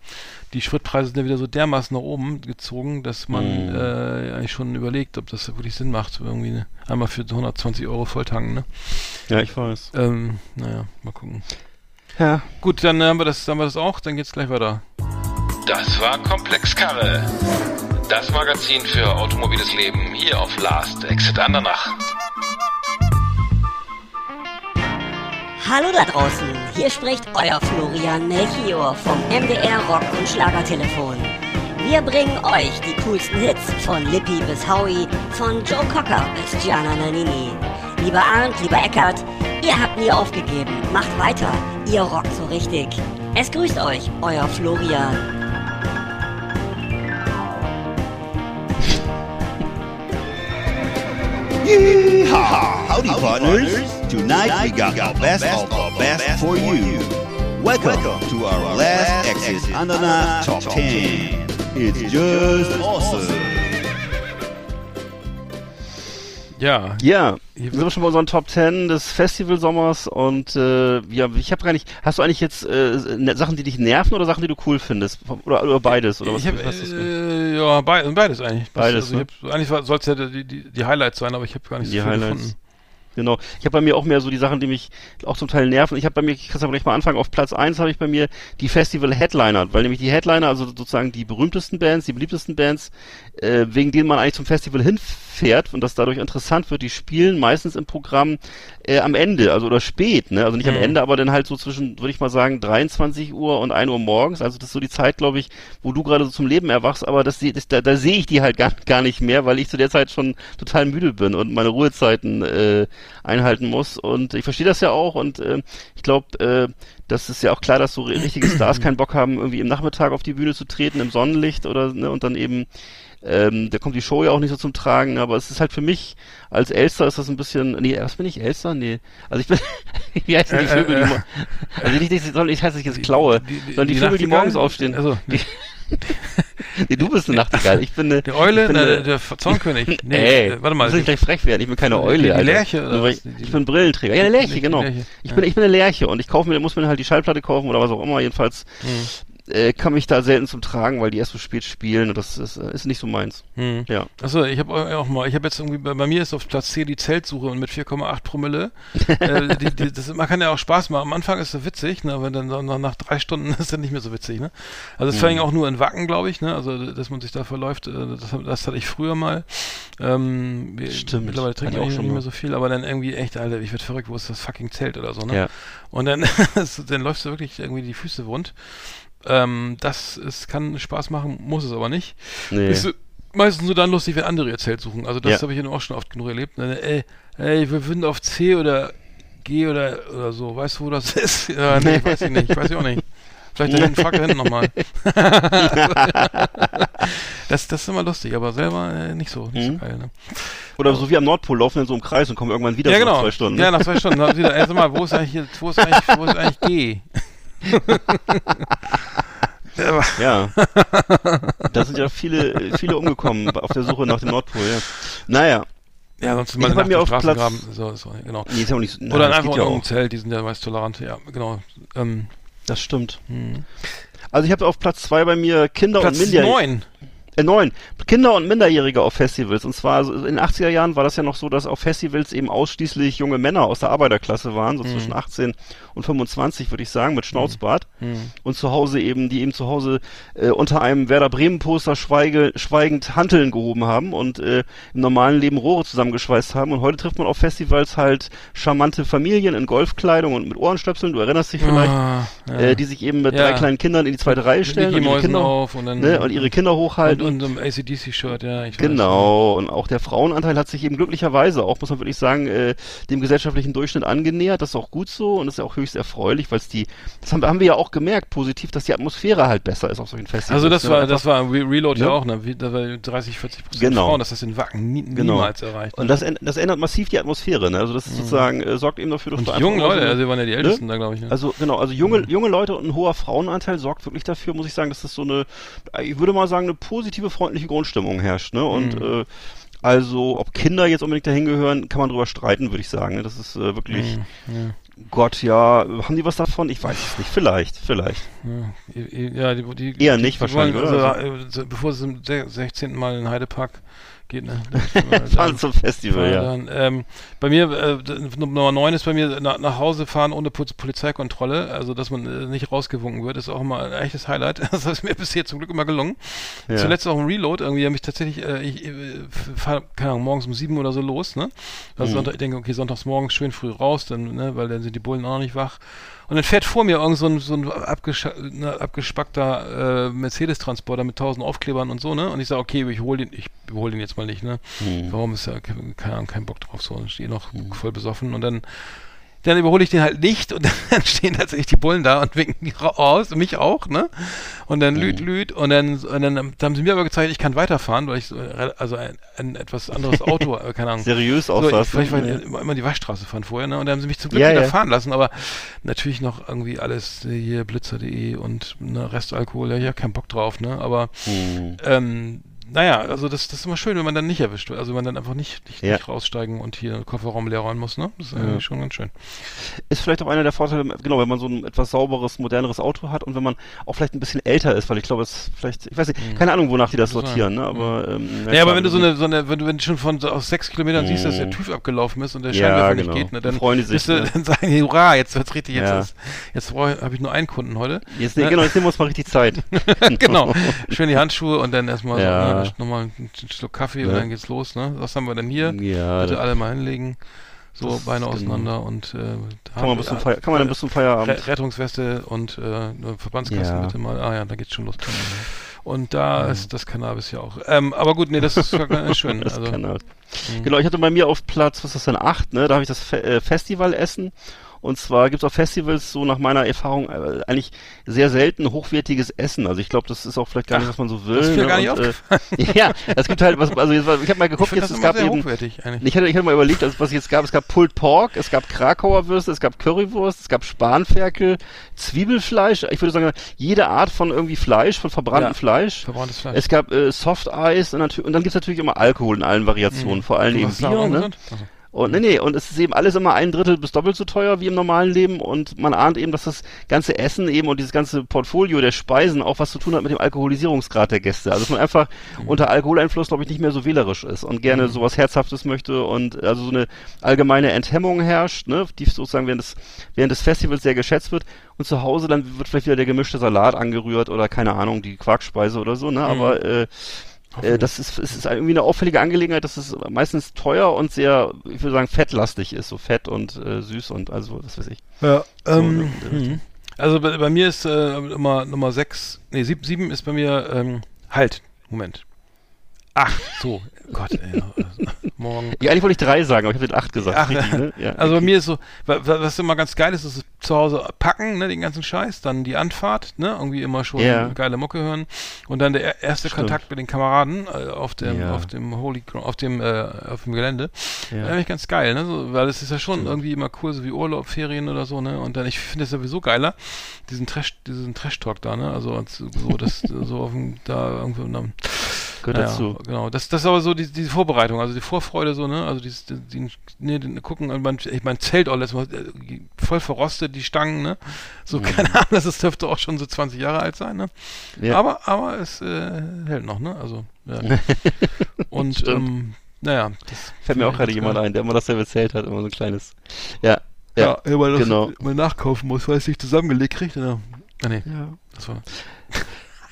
die Spritpreise sind ja wieder so dermaßen nach oben gezogen, dass man Mhm. äh, eigentlich schon überlegt, ob das wirklich Sinn macht, irgendwie eine, einmal für 120 Euro volltanken, ne? Ja, ich weiß. Ähm, naja, mal gucken. Ja. Gut, dann haben wir das, haben wir das auch, dann geht's gleich weiter. Das war Komplexkarre. Das Magazin für automobiles Leben hier auf Last Exit Andernach. Hallo da draußen, hier spricht euer Florian Melchior vom MDR Rock und Schlagertelefon. Wir bringen euch die coolsten Hits von Lippi bis Howie, von Joe Cocker bis Gianna Nannini. Lieber Arndt, lieber Eckert, ihr habt nie aufgegeben, macht weiter, ihr rockt so richtig. Es grüßt euch, euer Florian. Yeehaw! Howdy, partners. Tonight we got the best of the best for you. Welcome to our last exit Ananas Top 10. It's just awesome. Ja, Ja, Hier- wir sind schon bei unseren Top 10 des Festivalsommers und äh, ja, ich habe gar nicht, hast du eigentlich jetzt äh, ne, Sachen, die dich nerven oder Sachen, die du cool findest? Oder, oder beides? Oder was, ich habe was äh, ja be beides eigentlich. Beides, Also ich hab, eigentlich soll es ja die, die, die Highlights sein, aber ich habe gar nicht Die so viel Highlights. gefunden. Genau. Ich habe bei mir auch mehr so die Sachen, die mich auch zum Teil nerven. Ich habe bei mir, ich kann aber gleich mal anfangen, auf Platz eins habe ich bei mir die Festival-Headliner, weil nämlich die Headliner, also sozusagen die berühmtesten Bands, die beliebtesten Bands, äh, wegen denen man eigentlich zum Festival hinfährt und das dadurch interessant wird, die spielen meistens im Programm äh, am Ende, also oder spät, ne? Also nicht am Mhm. Ende, aber dann halt so zwischen, würde ich mal sagen, 23 Uhr und 1 Uhr morgens. Also das ist so die Zeit, glaube ich, wo du gerade so zum Leben erwachst, aber das, das da, da sehe ich die halt gar, gar nicht mehr, weil ich zu der Zeit schon total müde bin und meine Ruhezeiten äh, einhalten muss. Und ich verstehe das ja auch und äh, ich glaube, äh, das ist ja auch klar, dass so richtige Stars keinen Bock haben, irgendwie im Nachmittag auf die Bühne zu treten, im Sonnenlicht oder ne, und dann eben ähm, da kommt die Show ja auch nicht so zum Tragen, aber es ist halt für mich als Elster ist das ein bisschen, nee, was bin ich, Elster? Nee, also ich bin, wie heißen die Äh, Vögel, äh, die, mo- also nicht, nicht, ich heiße, ich jetzt klaue, Die- die- sondern die, die Vögel, die morgens aufstehen. Also, die, nee, du bist eine Nachtigall, ich bin eine, Die Eule, bin eine, der Zornkönig. Nee, Ey, äh, warte mal. muss ich gleich frech werden. Ich bin keine Eule, die Alter. Lerche oder weil was? Ich, ich bin Brillenträger. Ja, eine Lerche, genau. Lerche, Ich bin, ich bin eine Lerche und ich kaufe mir, muss mir halt die Schallplatte kaufen oder was auch immer. Jedenfalls äh, kann mich da selten zum Tragen, weil die erst so spät spielen und das ist, äh, ist nicht so meins. Hm. Ja. Achso, ich habe auch mal, ich habe jetzt irgendwie, bei, bei mir ist auf Platz C die Zeltsuche und mit 4,8 Promille. äh, die, die, das, man kann ja auch Spaß machen. Am Anfang ist es witzig, ne, aber dann nach, drei Stunden ist es nicht mehr so witzig, ne. Also es fing auch nur in Wacken, glaube ich, ne, also dass man sich da verläuft, äh, das, das hatte ich früher mal. Ähm, Stimmt. Mittlerweile Hatte trinken ich auch schon nicht mehr so viel, aber dann irgendwie echt, Alter, ich werd verrückt, wo ist das fucking Zelt oder so, ne. Ja. Und dann, dann läufst du wirklich irgendwie die Füße wund. Ähm, das es kann Spaß machen, muss es aber nicht. Nee. Ist meistens nur dann lustig, wenn andere ihr Zelt suchen. Also das Ja. habe ich ja auch schon oft genug erlebt. Ne? Ey, ey, wir finden auf C oder G oder, oder so. Weißt du, wo das ist? Ja, nee, weiß ich nicht. Weiß ich auch nicht. Vielleicht da hinten, frag da hinten nochmal. das, das ist immer lustig, aber selber äh, nicht so, nicht Mhm. so geil. Ne? Oder so wie am Nordpol laufen in so einem Kreis und kommen irgendwann wieder Ja, so nach genau. zwei Stunden. Ja, nach zwei Stunden. Dann wieder, erst mal, wo ist eigentlich, wo ist eigentlich, wo ist eigentlich G? Ja, da sind ja viele, viele umgekommen auf der Suche nach dem Nordpol, ja. Naja. Ja, sonst mal nach bei mir auf Platz- graben. So, so, genau. Nee, ist auch nicht, nein, Oder einfach in ja. Zelt, die sind ja meist tolerant. Ja, genau. Ähm, Das stimmt. hm. Also ich habe auf Platz zwei bei mir Kinder Platz und Minderjährige. 9. Äh, neun. Kinder und Minderjährige auf Festivals. Und zwar in den 80er Jahren war das ja noch so, dass auf Festivals eben ausschließlich junge Männer aus der Arbeiterklasse waren, so Mhm. zwischen 18 und 25, würde ich sagen, mit Schnauzbart. Hm. Und zu Hause eben, die eben zu Hause äh, unter einem Werder Bremen Poster schweige, schweigend Hanteln gehoben haben und äh, im normalen Leben Rohre zusammengeschweißt haben. Und heute trifft man auf Festivals halt charmante Familien in Golfkleidung und mit Ohrenstöpseln, du erinnerst dich vielleicht, Ah, ja. äh, die sich eben mit Ja. drei kleinen Kindern in die zweite Reihe stellen und ihre, Kinder, auf und dann ne, und ihre Kinder hochhalten. und, und so ein ACDC-Shirt, ja. Genau, und auch der Frauenanteil hat sich eben glücklicherweise auch, muss man wirklich sagen, äh, dem gesellschaftlichen Durchschnitt angenähert. Das ist auch gut so und ist ja auch höchst erfreulich, weil es die, das haben, wir- haben wir ja auch gemerkt, positiv, dass die Atmosphäre halt besser ist auf solchen Festivals. Also das ne? war, Einfach- das war Re Reload ja Ne? auch, ne? Da war 30, 40 Prozent Genau. Frauen, dass das in Wacken nie, Genau. niemals erreicht. und das, das ändert massiv die Atmosphäre, ne? Also das ist sozusagen, äh, sorgt eben dafür, dass und du immer Leute, so- also waren ja die Ältesten da, glaube ich. Ne? Also genau, also junge, junge Leute und ein hoher Frauenanteil sorgt wirklich dafür, muss ich sagen, dass das so eine, ich würde mal sagen, eine positive, freundliche Grundstimmung herrscht. Ne? Und Mhm. äh, also, ob Kinder jetzt unbedingt dahin gehören, kann man drüber streiten, würde ich sagen. Ne? Das ist äh, wirklich, Mhm, Gott, ja, haben die was davon? Ich weiß es nicht. Vielleicht, vielleicht. ja, die, die, Eher die, nicht wahrscheinlich, wollen, oder? Also, äh, bevor es zum se- 16. Mal in Heidepark geht, ne? Fahren zum Festival, ja. Dann, ähm, bei mir, äh, Nummer 9 ist bei mir nach, nach Hause fahren ohne Pol- Polizeikontrolle, also dass man äh, nicht rausgewunken wird, ist auch immer ein echtes Highlight. Das ist mir bisher zum Glück immer gelungen. Ja. Zuletzt auch im Reload, irgendwie habe ich tatsächlich, äh, ich äh, fahre, keine Ahnung, morgens um sieben oder so los, ne? Also Mhm. Sonntag, ich denke, okay, sonntags morgens schön früh raus, dann, ne, weil dann sind die Bullen auch noch nicht wach. Und dann fährt vor mir irgend so ein, so ein abgesch ne, abgespackter äh, Mercedes-Transporter mit tausend Aufklebern und so, ne? Und ich sage, okay, ich hole den, ich hole den jetzt mal nicht, ne? Hm. Warum ist ja, keine Ahnung, kein Bock drauf, so, und stehe noch voll besoffen und dann dann überhole ich den halt nicht und dann stehen tatsächlich die Bullen da und winken raus, mich auch, ne? Und dann lüt, lüt und dann, und dann, haben sie mir aber gezeigt, ich kann weiterfahren, weil ich so, äh, also ein, ein etwas anderes Auto, äh, keine Ahnung. Seriös So, ich, aussahst. vielleicht weil ne? ich immer, immer die Waschstraße fahren vorher, ne? Und dann haben sie mich zum Glück Ja, wieder ja. fahren lassen, aber natürlich noch irgendwie alles hier blitzer.de und ne, Restalkohol, ja, ich hab keinen Bock drauf, ne? Aber Hm. ähm, naja, also das, das ist immer schön, wenn man dann nicht erwischt wird. Also wenn man dann einfach nicht, nicht, Ja. nicht raussteigen und hier den Kofferraum leer räumen muss, ne? Das ist eigentlich schon ganz schön. ist vielleicht auch einer der Vorteile, genau, wenn man so ein etwas sauberes, moderneres Auto hat und wenn man auch vielleicht ein bisschen älter ist, weil ich glaube, es vielleicht, ich weiß nicht, keine Ahnung, wonach die das sortieren, ne? Aber, ähm, Ja, klar, aber wenn du so eine, so eine, wenn du, wenn du schon von aus sechs Kilometern siehst, dass der Mhm. TÜV abgelaufen ist und der Ja, Scheinwerfer genau. nicht geht, ne, dann, freuen die sich, du, ne? dann sagen die, hurra, jetzt wird's richtig, jetzt Ja. ist, jetzt habe ich nur einen Kunden heute. Jetzt, Ne? genau, jetzt nehmen wir uns mal richtig Zeit. genau. Schön die Handschuhe und dann erstmal Ja. so, ne, nochmal einen Schluck Kaffee und Ne? dann geht's los, ne? Was haben wir denn hier? Ja, Bitte alle mal hinlegen. So, das Beine ist auseinander und äh, kann man bis zum Feier, kann man dann bis zum Feierabend. Re Rettungsweste und äh, eine Verbandskasten Ja. bitte mal. Ah ja, da geht's schon los. Und da ist das Cannabis ja auch. Ähm, aber gut, nee, das ist ja ganz schön. Das Also, halt. Mhm. Genau, ich hatte bei mir auf Platz, was ist das denn, acht, ne? Da habe ich das Fe äh, Festivalessen. Und zwar gibt's auf Festivals so nach meiner Erfahrung äh, eigentlich sehr selten hochwertiges Essen. Also ich glaube, das ist auch vielleicht gar nicht, was man so will. das ist mir ne? gar nicht Und, äh, Ja, es gibt halt was, also jetzt, ich habe mal geguckt, jetzt es gab sehr eben, hochwertig eigentlich. ich hatte, ich hatte mal überlegt, also was es jetzt gab, es gab Pulled Pork, es gab Krakauer Würste, es gab Currywurst, es gab Spanferkel, Zwiebelfleisch, ich würde sagen, jede Art von irgendwie Fleisch, von verbranntem Ja. Fleisch. Verbranntes Fleisch. Es gab äh, Soft Eis und, und dann gibt's natürlich immer Alkohol in allen Variationen, vor allem eben Bier. Ne? Also, Und nee, nee, und es ist eben alles immer ein Drittel bis doppelt so teuer wie im normalen Leben und man ahnt eben, dass das ganze Essen eben und dieses ganze Portfolio der Speisen auch was zu tun hat mit dem Alkoholisierungsgrad der Gäste. Also dass man einfach unter Alkoholeinfluss, glaube ich, nicht mehr so wählerisch ist und gerne sowas Herzhaftes möchte und also so eine allgemeine Enthemmung herrscht, ne, die sozusagen während des, während des Festivals sehr geschätzt wird und zu Hause dann wird vielleicht wieder der gemischte Salat angerührt oder keine Ahnung, die Quarkspeise oder so, ne, aber äh, äh, das ist, es ist irgendwie eine auffällige Angelegenheit, dass es meistens teuer und sehr, ich würde sagen, fettlastig ist, so fett und äh, süß und also, das weiß ich. Ja, So, ähm, in der Richtung. hm. Also bei, bei mir ist äh, Nummer, Nummer 6, nee, 7, 7 ist bei mir, ähm, halt, Moment. Ach, so, Gott, ey, ja, morgen. Ja, eigentlich wollte ich drei sagen, aber ich habe den acht gesagt. Ach, Richtig, ne? ja, also bei okay. mir ist so, wa- wa- was immer ganz geil ist, ist zu Hause packen, ne, den ganzen Scheiß, dann die Anfahrt, ne, irgendwie immer schon Ja. geile Mucke hören und dann der er- erste Stimmt. Kontakt mit den Kameraden äh, auf dem, Ja. auf dem Holy, auf dem, äh, auf dem Gelände. Ja. Eigentlich ganz geil, ne, so, weil es ist ja schon Stimmt. irgendwie immer cool, so wie Urlaub, Ferien oder so, ne, und dann, ich finde es sowieso geiler, diesen Trash, diesen Trash-Talk da, ne, also als so, das, so auf dem, da irgendwo, am- Gehört ja, dazu. Genau, das, das ist aber so die, diese Vorbereitung, also die Vorfreude so, ne? Also dieses, die, die, nee, den, gucken, und mein, ich mein Zelt auch letztes Mal voll verrostet, die Stangen, ne? So, keine Ahnung, das ist, dürfte auch schon so 20 Jahre alt sein, ne? Ja. Aber, aber es äh, hält noch, ne? Also, ja. Und, ähm, naja, das Fällt mir auch gerade jemand ein, der immer dasselbe erzählt hat, immer so ein kleines. Ja. Ja, Ja, weil das genau. mal nachkaufen muss, weil es nicht zusammengelegt kriegt, oder? Ah, nee, ja. das war.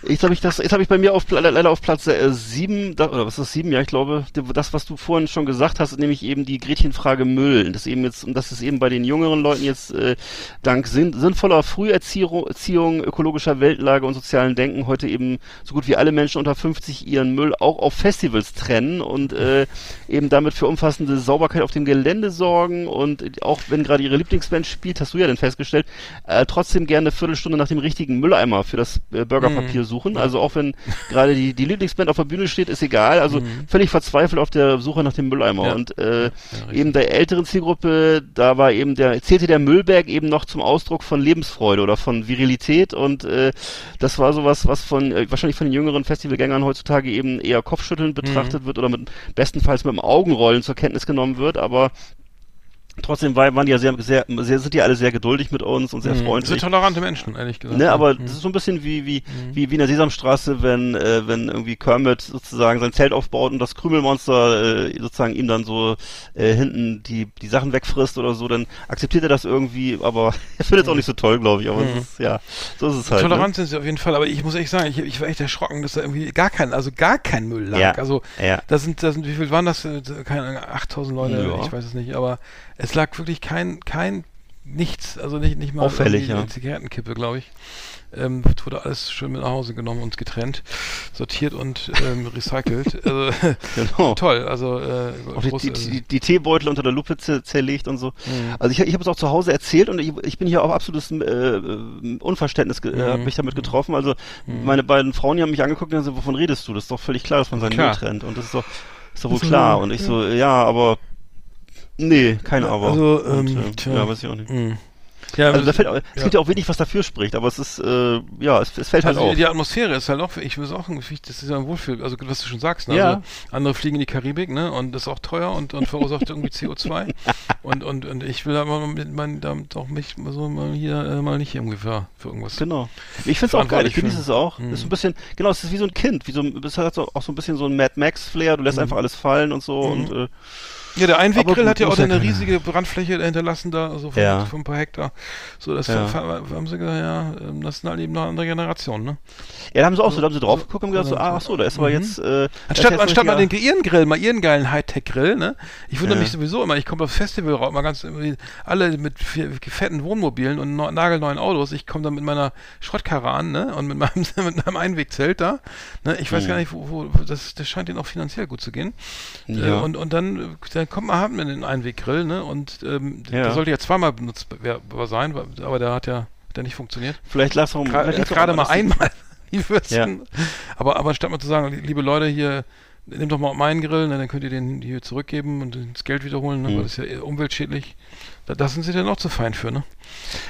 Jetzt habe ich das, jetzt habe ich bei mir auf, leider auf Platz äh, sieben, da, oder was ist das sieben? Ja, ich glaube, das, was du vorhin schon gesagt hast, nämlich eben die Gretchenfrage Müll. Das eben jetzt, und das ist eben bei den jüngeren Leuten jetzt äh, dank sinn, sinnvoller Früherziehung, Erziehung, ökologischer Weltlage und sozialen Denken heute eben so gut wie alle Menschen unter 50 ihren Müll auch auf Festivals trennen und äh, eben damit für umfassende Sauberkeit auf dem Gelände sorgen und auch wenn gerade ihre Lieblingsband spielt, hast du ja dann festgestellt, äh, trotzdem gerne eine Viertelstunde nach dem richtigen Mülleimer für das äh, Burgerpapier suchen. Also auch wenn gerade die, die Lieblingsband auf der Bühne steht, ist egal. Also völlig verzweifelt auf der Suche nach dem Mülleimer. Ja. Und äh, richtig. eben der älteren Zielgruppe, da war eben der, zählte der Müllberg eben noch zum Ausdruck von Lebensfreude oder von Virilität und äh, das war sowas, was von äh, wahrscheinlich von den jüngeren Festivalgängern heutzutage eben eher kopfschüttelnd betrachtet Mhm. wird oder mit bestenfalls mit dem Augenrollen zur Kenntnis genommen wird, aber Trotzdem war, waren die ja sehr, sehr, sehr, sind die alle sehr geduldig mit uns und sehr Mhm. Das freundlich. sind tolerante Menschen, ehrlich gesagt. Ne, aber Mhm. das ist so ein bisschen wie, wie, wie, wie in der Sesamstraße, wenn, äh, wenn irgendwie Kermit sozusagen sein Zelt aufbaut und das Krümelmonster äh, sozusagen ihm dann so äh, hinten die, die Sachen wegfrisst oder so, dann akzeptiert er das irgendwie, aber er findet es auch nicht so toll, glaube ich. Aber es ist, ja, so ist es halt. Tolerant sind sie auf jeden Fall, aber ich muss ehrlich sagen, ich, ich war echt erschrocken, dass da irgendwie gar kein, also gar kein Müll lag. Ja. Also Ja. da sind, da sind, wie viel waren das? Äh, Keine Ahnung, 8000 Leute, Ja. ich weiß es nicht, aber es lag wirklich kein, kein, nichts, also nicht, nicht mal Auffällig, ja. eine Zigarettenkippe, glaube ich. Ähm, wurde alles schön mit nach Hause genommen und getrennt, sortiert und ähm, recycelt. Also, Genau. toll, also äh, Auch die, groß, die, also- die, die Teebeutel unter der Lupe zer- zerlegt und so. Mhm. Also ich, ich habe es auch zu Hause erzählt und ich, ich bin hier auch absolutes äh, Unverständnis, äh, Mhm. mich damit getroffen. Also meine beiden Frauen, die haben mich angeguckt und haben gesagt, wovon redest du? Das ist doch völlig klar, dass man seinen. Müll trennt. Und das ist doch, ist doch wohl klar. Und ich so, ja, aber nee, kein Aber. Also, und, ähm, äh, tja. ja, weiß ich auch nicht. Mhm. Ja, Also da fällt, auch- es ja. gibt ja auch wenig, was dafür spricht, aber es ist, äh, ja, es, es fällt halt Also auf. die Atmosphäre ist halt auch, ich will es auch, das ist ja ein Wohlfühl, also was du schon sagst, ne? Ja. Also andere fliegen in die Karibik, ne? Und das ist auch teuer und, und verursacht irgendwie CO2. Und, und, und ich will aber mit mein, damit auch mich so mal hier äh, mal nicht ungefähr für irgendwas. Genau. Ich finde es auch geil, ich genieße es auch. Mhm. Ist ein bisschen, genau, es ist wie so ein Kind, wie so, ein- es hat so, auch so ein bisschen so ein Mad Max Flair, du lässt einfach alles fallen und so und äh, Ja, der Einweggrill hat ja auch eine riesige Brandfläche hinterlassen da, also von, Ja. von ein paar Hektar. So, das Ja. haben sie gesagt, ja, ähm, das sind halt eben noch andere Generationen, ne? ja, da haben sie auch so, da haben sie drauf geguckt und gedacht so, so- ah, ach so, da ist aber Mhm. jetzt, äh, Anstatt, jetzt anstatt mal den ihren Grill, mal ihren geilen Hightech-Grill, ne? Ich wundere Ja. mich sowieso immer, ich komme aufs Festival raus, mal ganz irgendwie, alle mit fetten Wohnmobilen und no, nagelneuen Autos. Ich komme dann mit meiner Schrottkarre an, ne? Und mit meinem, mit meinem Einwegzelt da. Ne? Ich weiß Mhm. gar nicht, wo, wo das, das scheint denen auch finanziell gut zu gehen. Ja. Äh, und, und dann, dann kommt man haben wir den Einweggrill, ne? Und ähm, Ja. der sollte ja zweimal benutzbar sein, aber der hat ja, ja nicht funktioniert. vielleicht lass doch Gra- auch Gerade mal die- einmal. Wie wird's Ja. denn? Aber, aber statt mal zu sagen, liebe Leute, hier, nehmt doch mal meinen Grill, ne, dann könnt ihr den hier zurückgeben und das Geld wiederholen, ne, Mhm. weil das ist ja eher umweltschädlich. Da, da sind sie dann auch zu fein für, ne?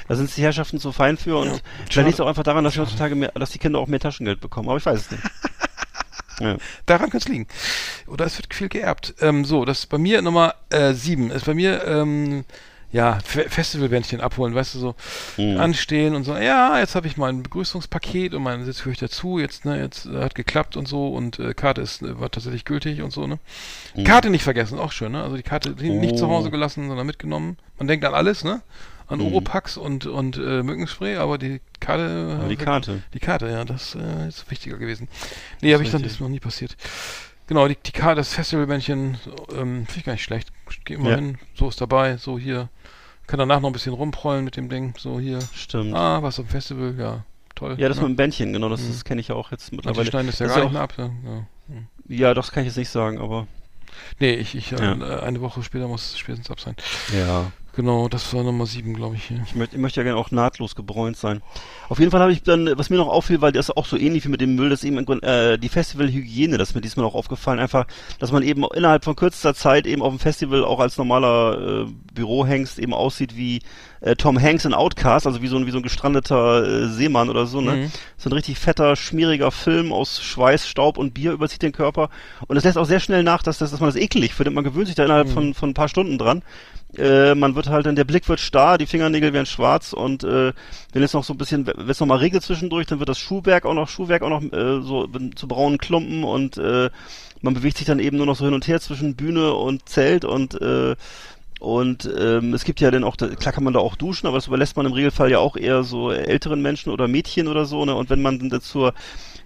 Da sind die Herrschaften zu fein für und Ja. Schade. liegt es auch einfach daran, dass heutzutage mehr, dass die Kinder auch mehr Taschengeld bekommen, aber ich weiß es nicht. ja. Daran könnte es liegen. Oder es wird viel geerbt. Ähm, so, das ist bei mir Nummer äh, sieben. Ist bei mir, ähm, ja, Fe Festivalbändchen abholen, weißt du, so Mhm. anstehen und so, ja, jetzt habe ich mein Begrüßungspaket und mein, jetzt höre ich dazu, jetzt, ne, jetzt äh, hat geklappt und so und äh, Karte ist, äh, war tatsächlich gültig und so, ne? Karte nicht vergessen, auch schön, ne? Also die Karte nicht zu Oh. Hause gelassen, sondern mitgenommen. Man denkt an alles, ne? An Mhm. Oropax und, und äh, Mückenspray, aber die Karte. Aber die äh, Karte. Die Karte, ja, das äh, ist wichtiger gewesen. Nee, habe ich dann, das ist noch nie passiert. Genau, die, die Karte, das Festivalbändchen, ähm, finde ich gar nicht schlecht. Geh mal Ja. hin, so ist dabei, so hier. Kann danach noch ein bisschen rumprollen mit dem Ding. So hier. Stimmt. Ah, was am Festival, ja. Toll. ja, das ne? mit dem Bändchen, genau, das, Mhm. das kenne ich ja auch jetzt Und mittlerweile. schneiden das ja Das gar ist nicht ja mehr ab. Ja. Ja. Ja, das kann ich jetzt nicht sagen, aber. Nee, ich, ich, Ja. äh, eine Woche später muss es spätestens ab sein. Ja. Genau, das war Nummer 7, glaube ich. Ja. Ich möchte, ich möchte ja gerne auch nahtlos gebräunt sein. Auf jeden Fall habe ich dann, was mir noch auffiel, weil das ist auch so ähnlich wie mit dem Müll, dass eben äh, die Festivalhygiene, das ist mir diesmal auch aufgefallen, einfach, dass man eben innerhalb von kürzester Zeit eben auf dem Festival auch als normaler äh, Bürohengst eben aussieht wie äh, Tom Hanks in Outcast, also wie so ein, wie so ein gestrandeter äh, Seemann oder so, ne? Mhm. So ein richtig fetter, schmieriger Film aus Schweiß, Staub und Bier überzieht den Körper. Und es lässt auch sehr schnell nach, dass, das, dass man das eklig findet. Man gewöhnt sich da innerhalb von, von ein paar Stunden dran. Äh, man wird halt dann, der Blick wird starr, die Fingernägel werden schwarz und äh, wenn es noch so ein bisschen, wenn es noch mal regelt zwischendurch, dann wird das Schuhwerk auch noch, Schuhwerk auch noch äh, so zu braunen Klumpen und äh, man bewegt sich dann eben nur noch so hin und her zwischen Bühne und Zelt und äh, und ähm, es gibt ja dann auch, klar kann man da auch duschen, aber das überlässt man im Regelfall ja auch eher so älteren Menschen oder Mädchen oder so. Ne? Und wenn man dann zur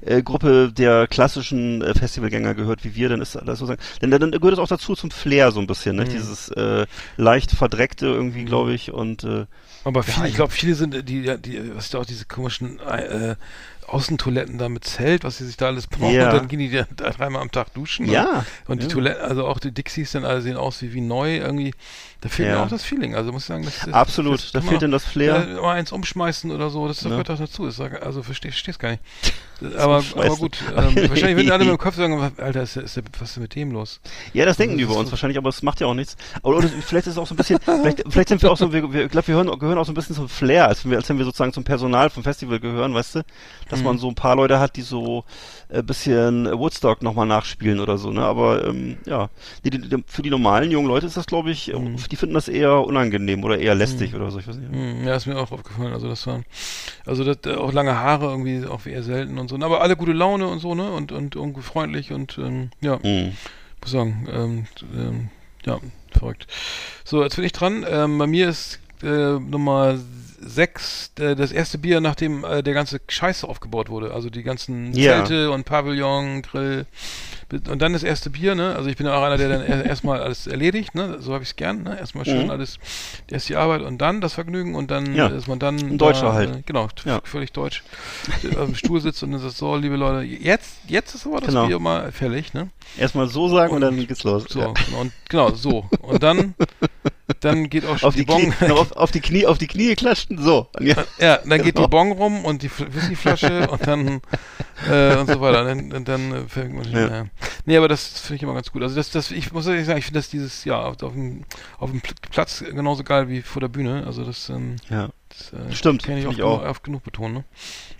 äh, Gruppe der klassischen äh, Festivalgänger gehört, wie wir, dann ist das sozusagen, denn dann gehört es auch dazu zum Flair so ein bisschen, ne? Mhm. Dieses äh, leicht verdreckte irgendwie, glaube ich. Und äh, Aber viele, Ja, ich glaube, viele sind, die, die, die was da auch diese komischen äh, Außentoiletten da mit Zelt, was sie sich da alles brauchen, Ja. und dann gehen die da, dreimal am Tag duschen. ne? ja, Und die ja. Toiletten, also auch die Dixies dann alle sehen aus wie, wie neu irgendwie. Da fehlt Ja. mir auch das Feeling. Also muss ich sagen, das, das absolut. das Da fehlt denn das Flair. Ja, mal eins umschmeißen oder so, das Ja. gehört doch dazu. Das also versteh, versteh's gar nicht. aber, aber gut, ähm, wahrscheinlich würden alle mit dem Kopf sagen, Alter, ist, ist, was ist denn mit dem los? Ja, das denken Also die das über ist uns so- wahrscheinlich, aber es macht ja auch nichts. Oder, oder vielleicht ist es auch so ein bisschen, vielleicht, vielleicht sind wir auch so, wir, wir, ich glaube, wir hören, gehören auch so ein bisschen zum Flair, als wenn wir, als wenn wir sozusagen zum Personal vom Festival gehören, weißt du? Dass Mhm. man so ein paar Leute hat, die so ein bisschen Woodstock nochmal nachspielen oder so, ne? Aber ähm, ja, die, die, die, für die normalen jungen Leute ist das, glaube ich, Mhm. Die finden das eher unangenehm oder eher lästig oder so, ich weiß nicht. Hm, ja, ist mir auch aufgefallen. Also das war, also das, äh, auch lange Haare irgendwie auch eher selten und so. Aber alle gute Laune und so, ne? Und, und irgendwie freundlich und ähm, ja, Mhm. muss sagen, ähm, ähm, ja, verrückt. So, jetzt bin ich dran. Ähm, bei mir ist äh, Nummer 6 äh, das erste Bier, nachdem äh, der ganze Scheiß aufgebaut wurde. Also die ganzen Ja. Zelte und Pavillon, Grill. Und dann das erste Bier, ne? Also ich bin ja auch einer, der dann er- erstmal alles erledigt, ne? So habe ich es gern, ne? Erstmal schön Mhm. alles, erst die Arbeit und dann das Vergnügen und dann Ja. ist man dann. Ein Deutscher da, halt. Äh, genau, Ja. völlig deutsch. auf dem Stuhl sitzt und dann sagt, so, liebe Leute, jetzt, jetzt ist aber das Genau. Bier mal fällig, ne? Erstmal so sagen und, Und- dann geht's los. So, Ja. und genau, so. Und dann, dann geht auch schon Auf die, Bon. Knie, auf, auf die Knie, auf die Knie klatschten, so. Und ja. Ja, dann geht Genau. die Bon rum und die Fl- Whiskyflasche und dann äh, und so weiter. Und dann, dann äh, Ja. ja. Nee, aber das finde ich immer ganz gut. Also das, das, ich muss ehrlich sagen, ich finde das dieses Jahr auf, auf, dem, auf dem Pl- Platz genauso geil wie vor der Bühne. Also das, ähm, ja, das äh, Stimmt, kann ich oft, ich auch. oft genug betonen. Ne?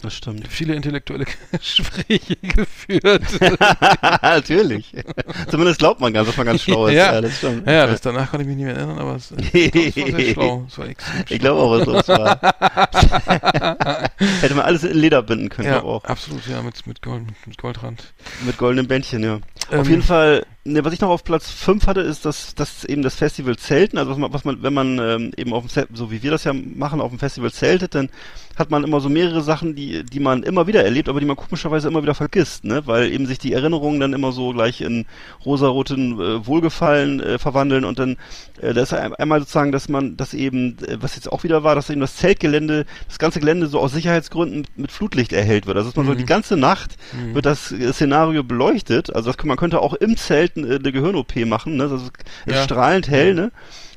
Das stimmt. Viele intellektuelle Gespräche geführt. Natürlich. Zumindest glaubt man ganz, dass man ganz schlau ist. Ja. das stimmt. ja, das, danach konnte ich mich nicht mehr erinnern, aber es, es war sehr schlau. Es war extrem Ich glaube auch, was los war. Hätte man alles in Leder binden können, Ja, glaub auch. absolut, ja, mit, mit, Gold, mit Goldrand. Mit goldenen Bändchen, ja. Ähm, auf jeden Fall, ne, was ich noch auf Platz 5 hatte, ist das, das eben das Festival Zelten. Also was man, was man wenn man ähm, eben auf dem Zelt, so wie wir das ja machen, auf dem Festival zeltet, dann hat man immer so mehrere Sachen, die, die man immer wieder erlebt, aber die man komischerweise immer wieder vergisst, ne? Weil eben sich die Erinnerungen dann immer so gleich in rosaroten äh, Wohlgefallen äh, verwandeln und dann äh, da ist ein- einmal sozusagen, dass man, dass eben, äh, was jetzt auch wieder war, dass eben das Zeltgelände, das ganze Gelände so aus Sicherheitsgründen mit, Flutlicht erhellt wird. Also dass man so Mhm. die ganze Nacht Mhm. wird das äh, Szenario beleuchtet. Also das, man könnte auch im Zelt äh, eine Gehirn-OP machen, ne? Das ist, ist Ja. strahlend hell, ne?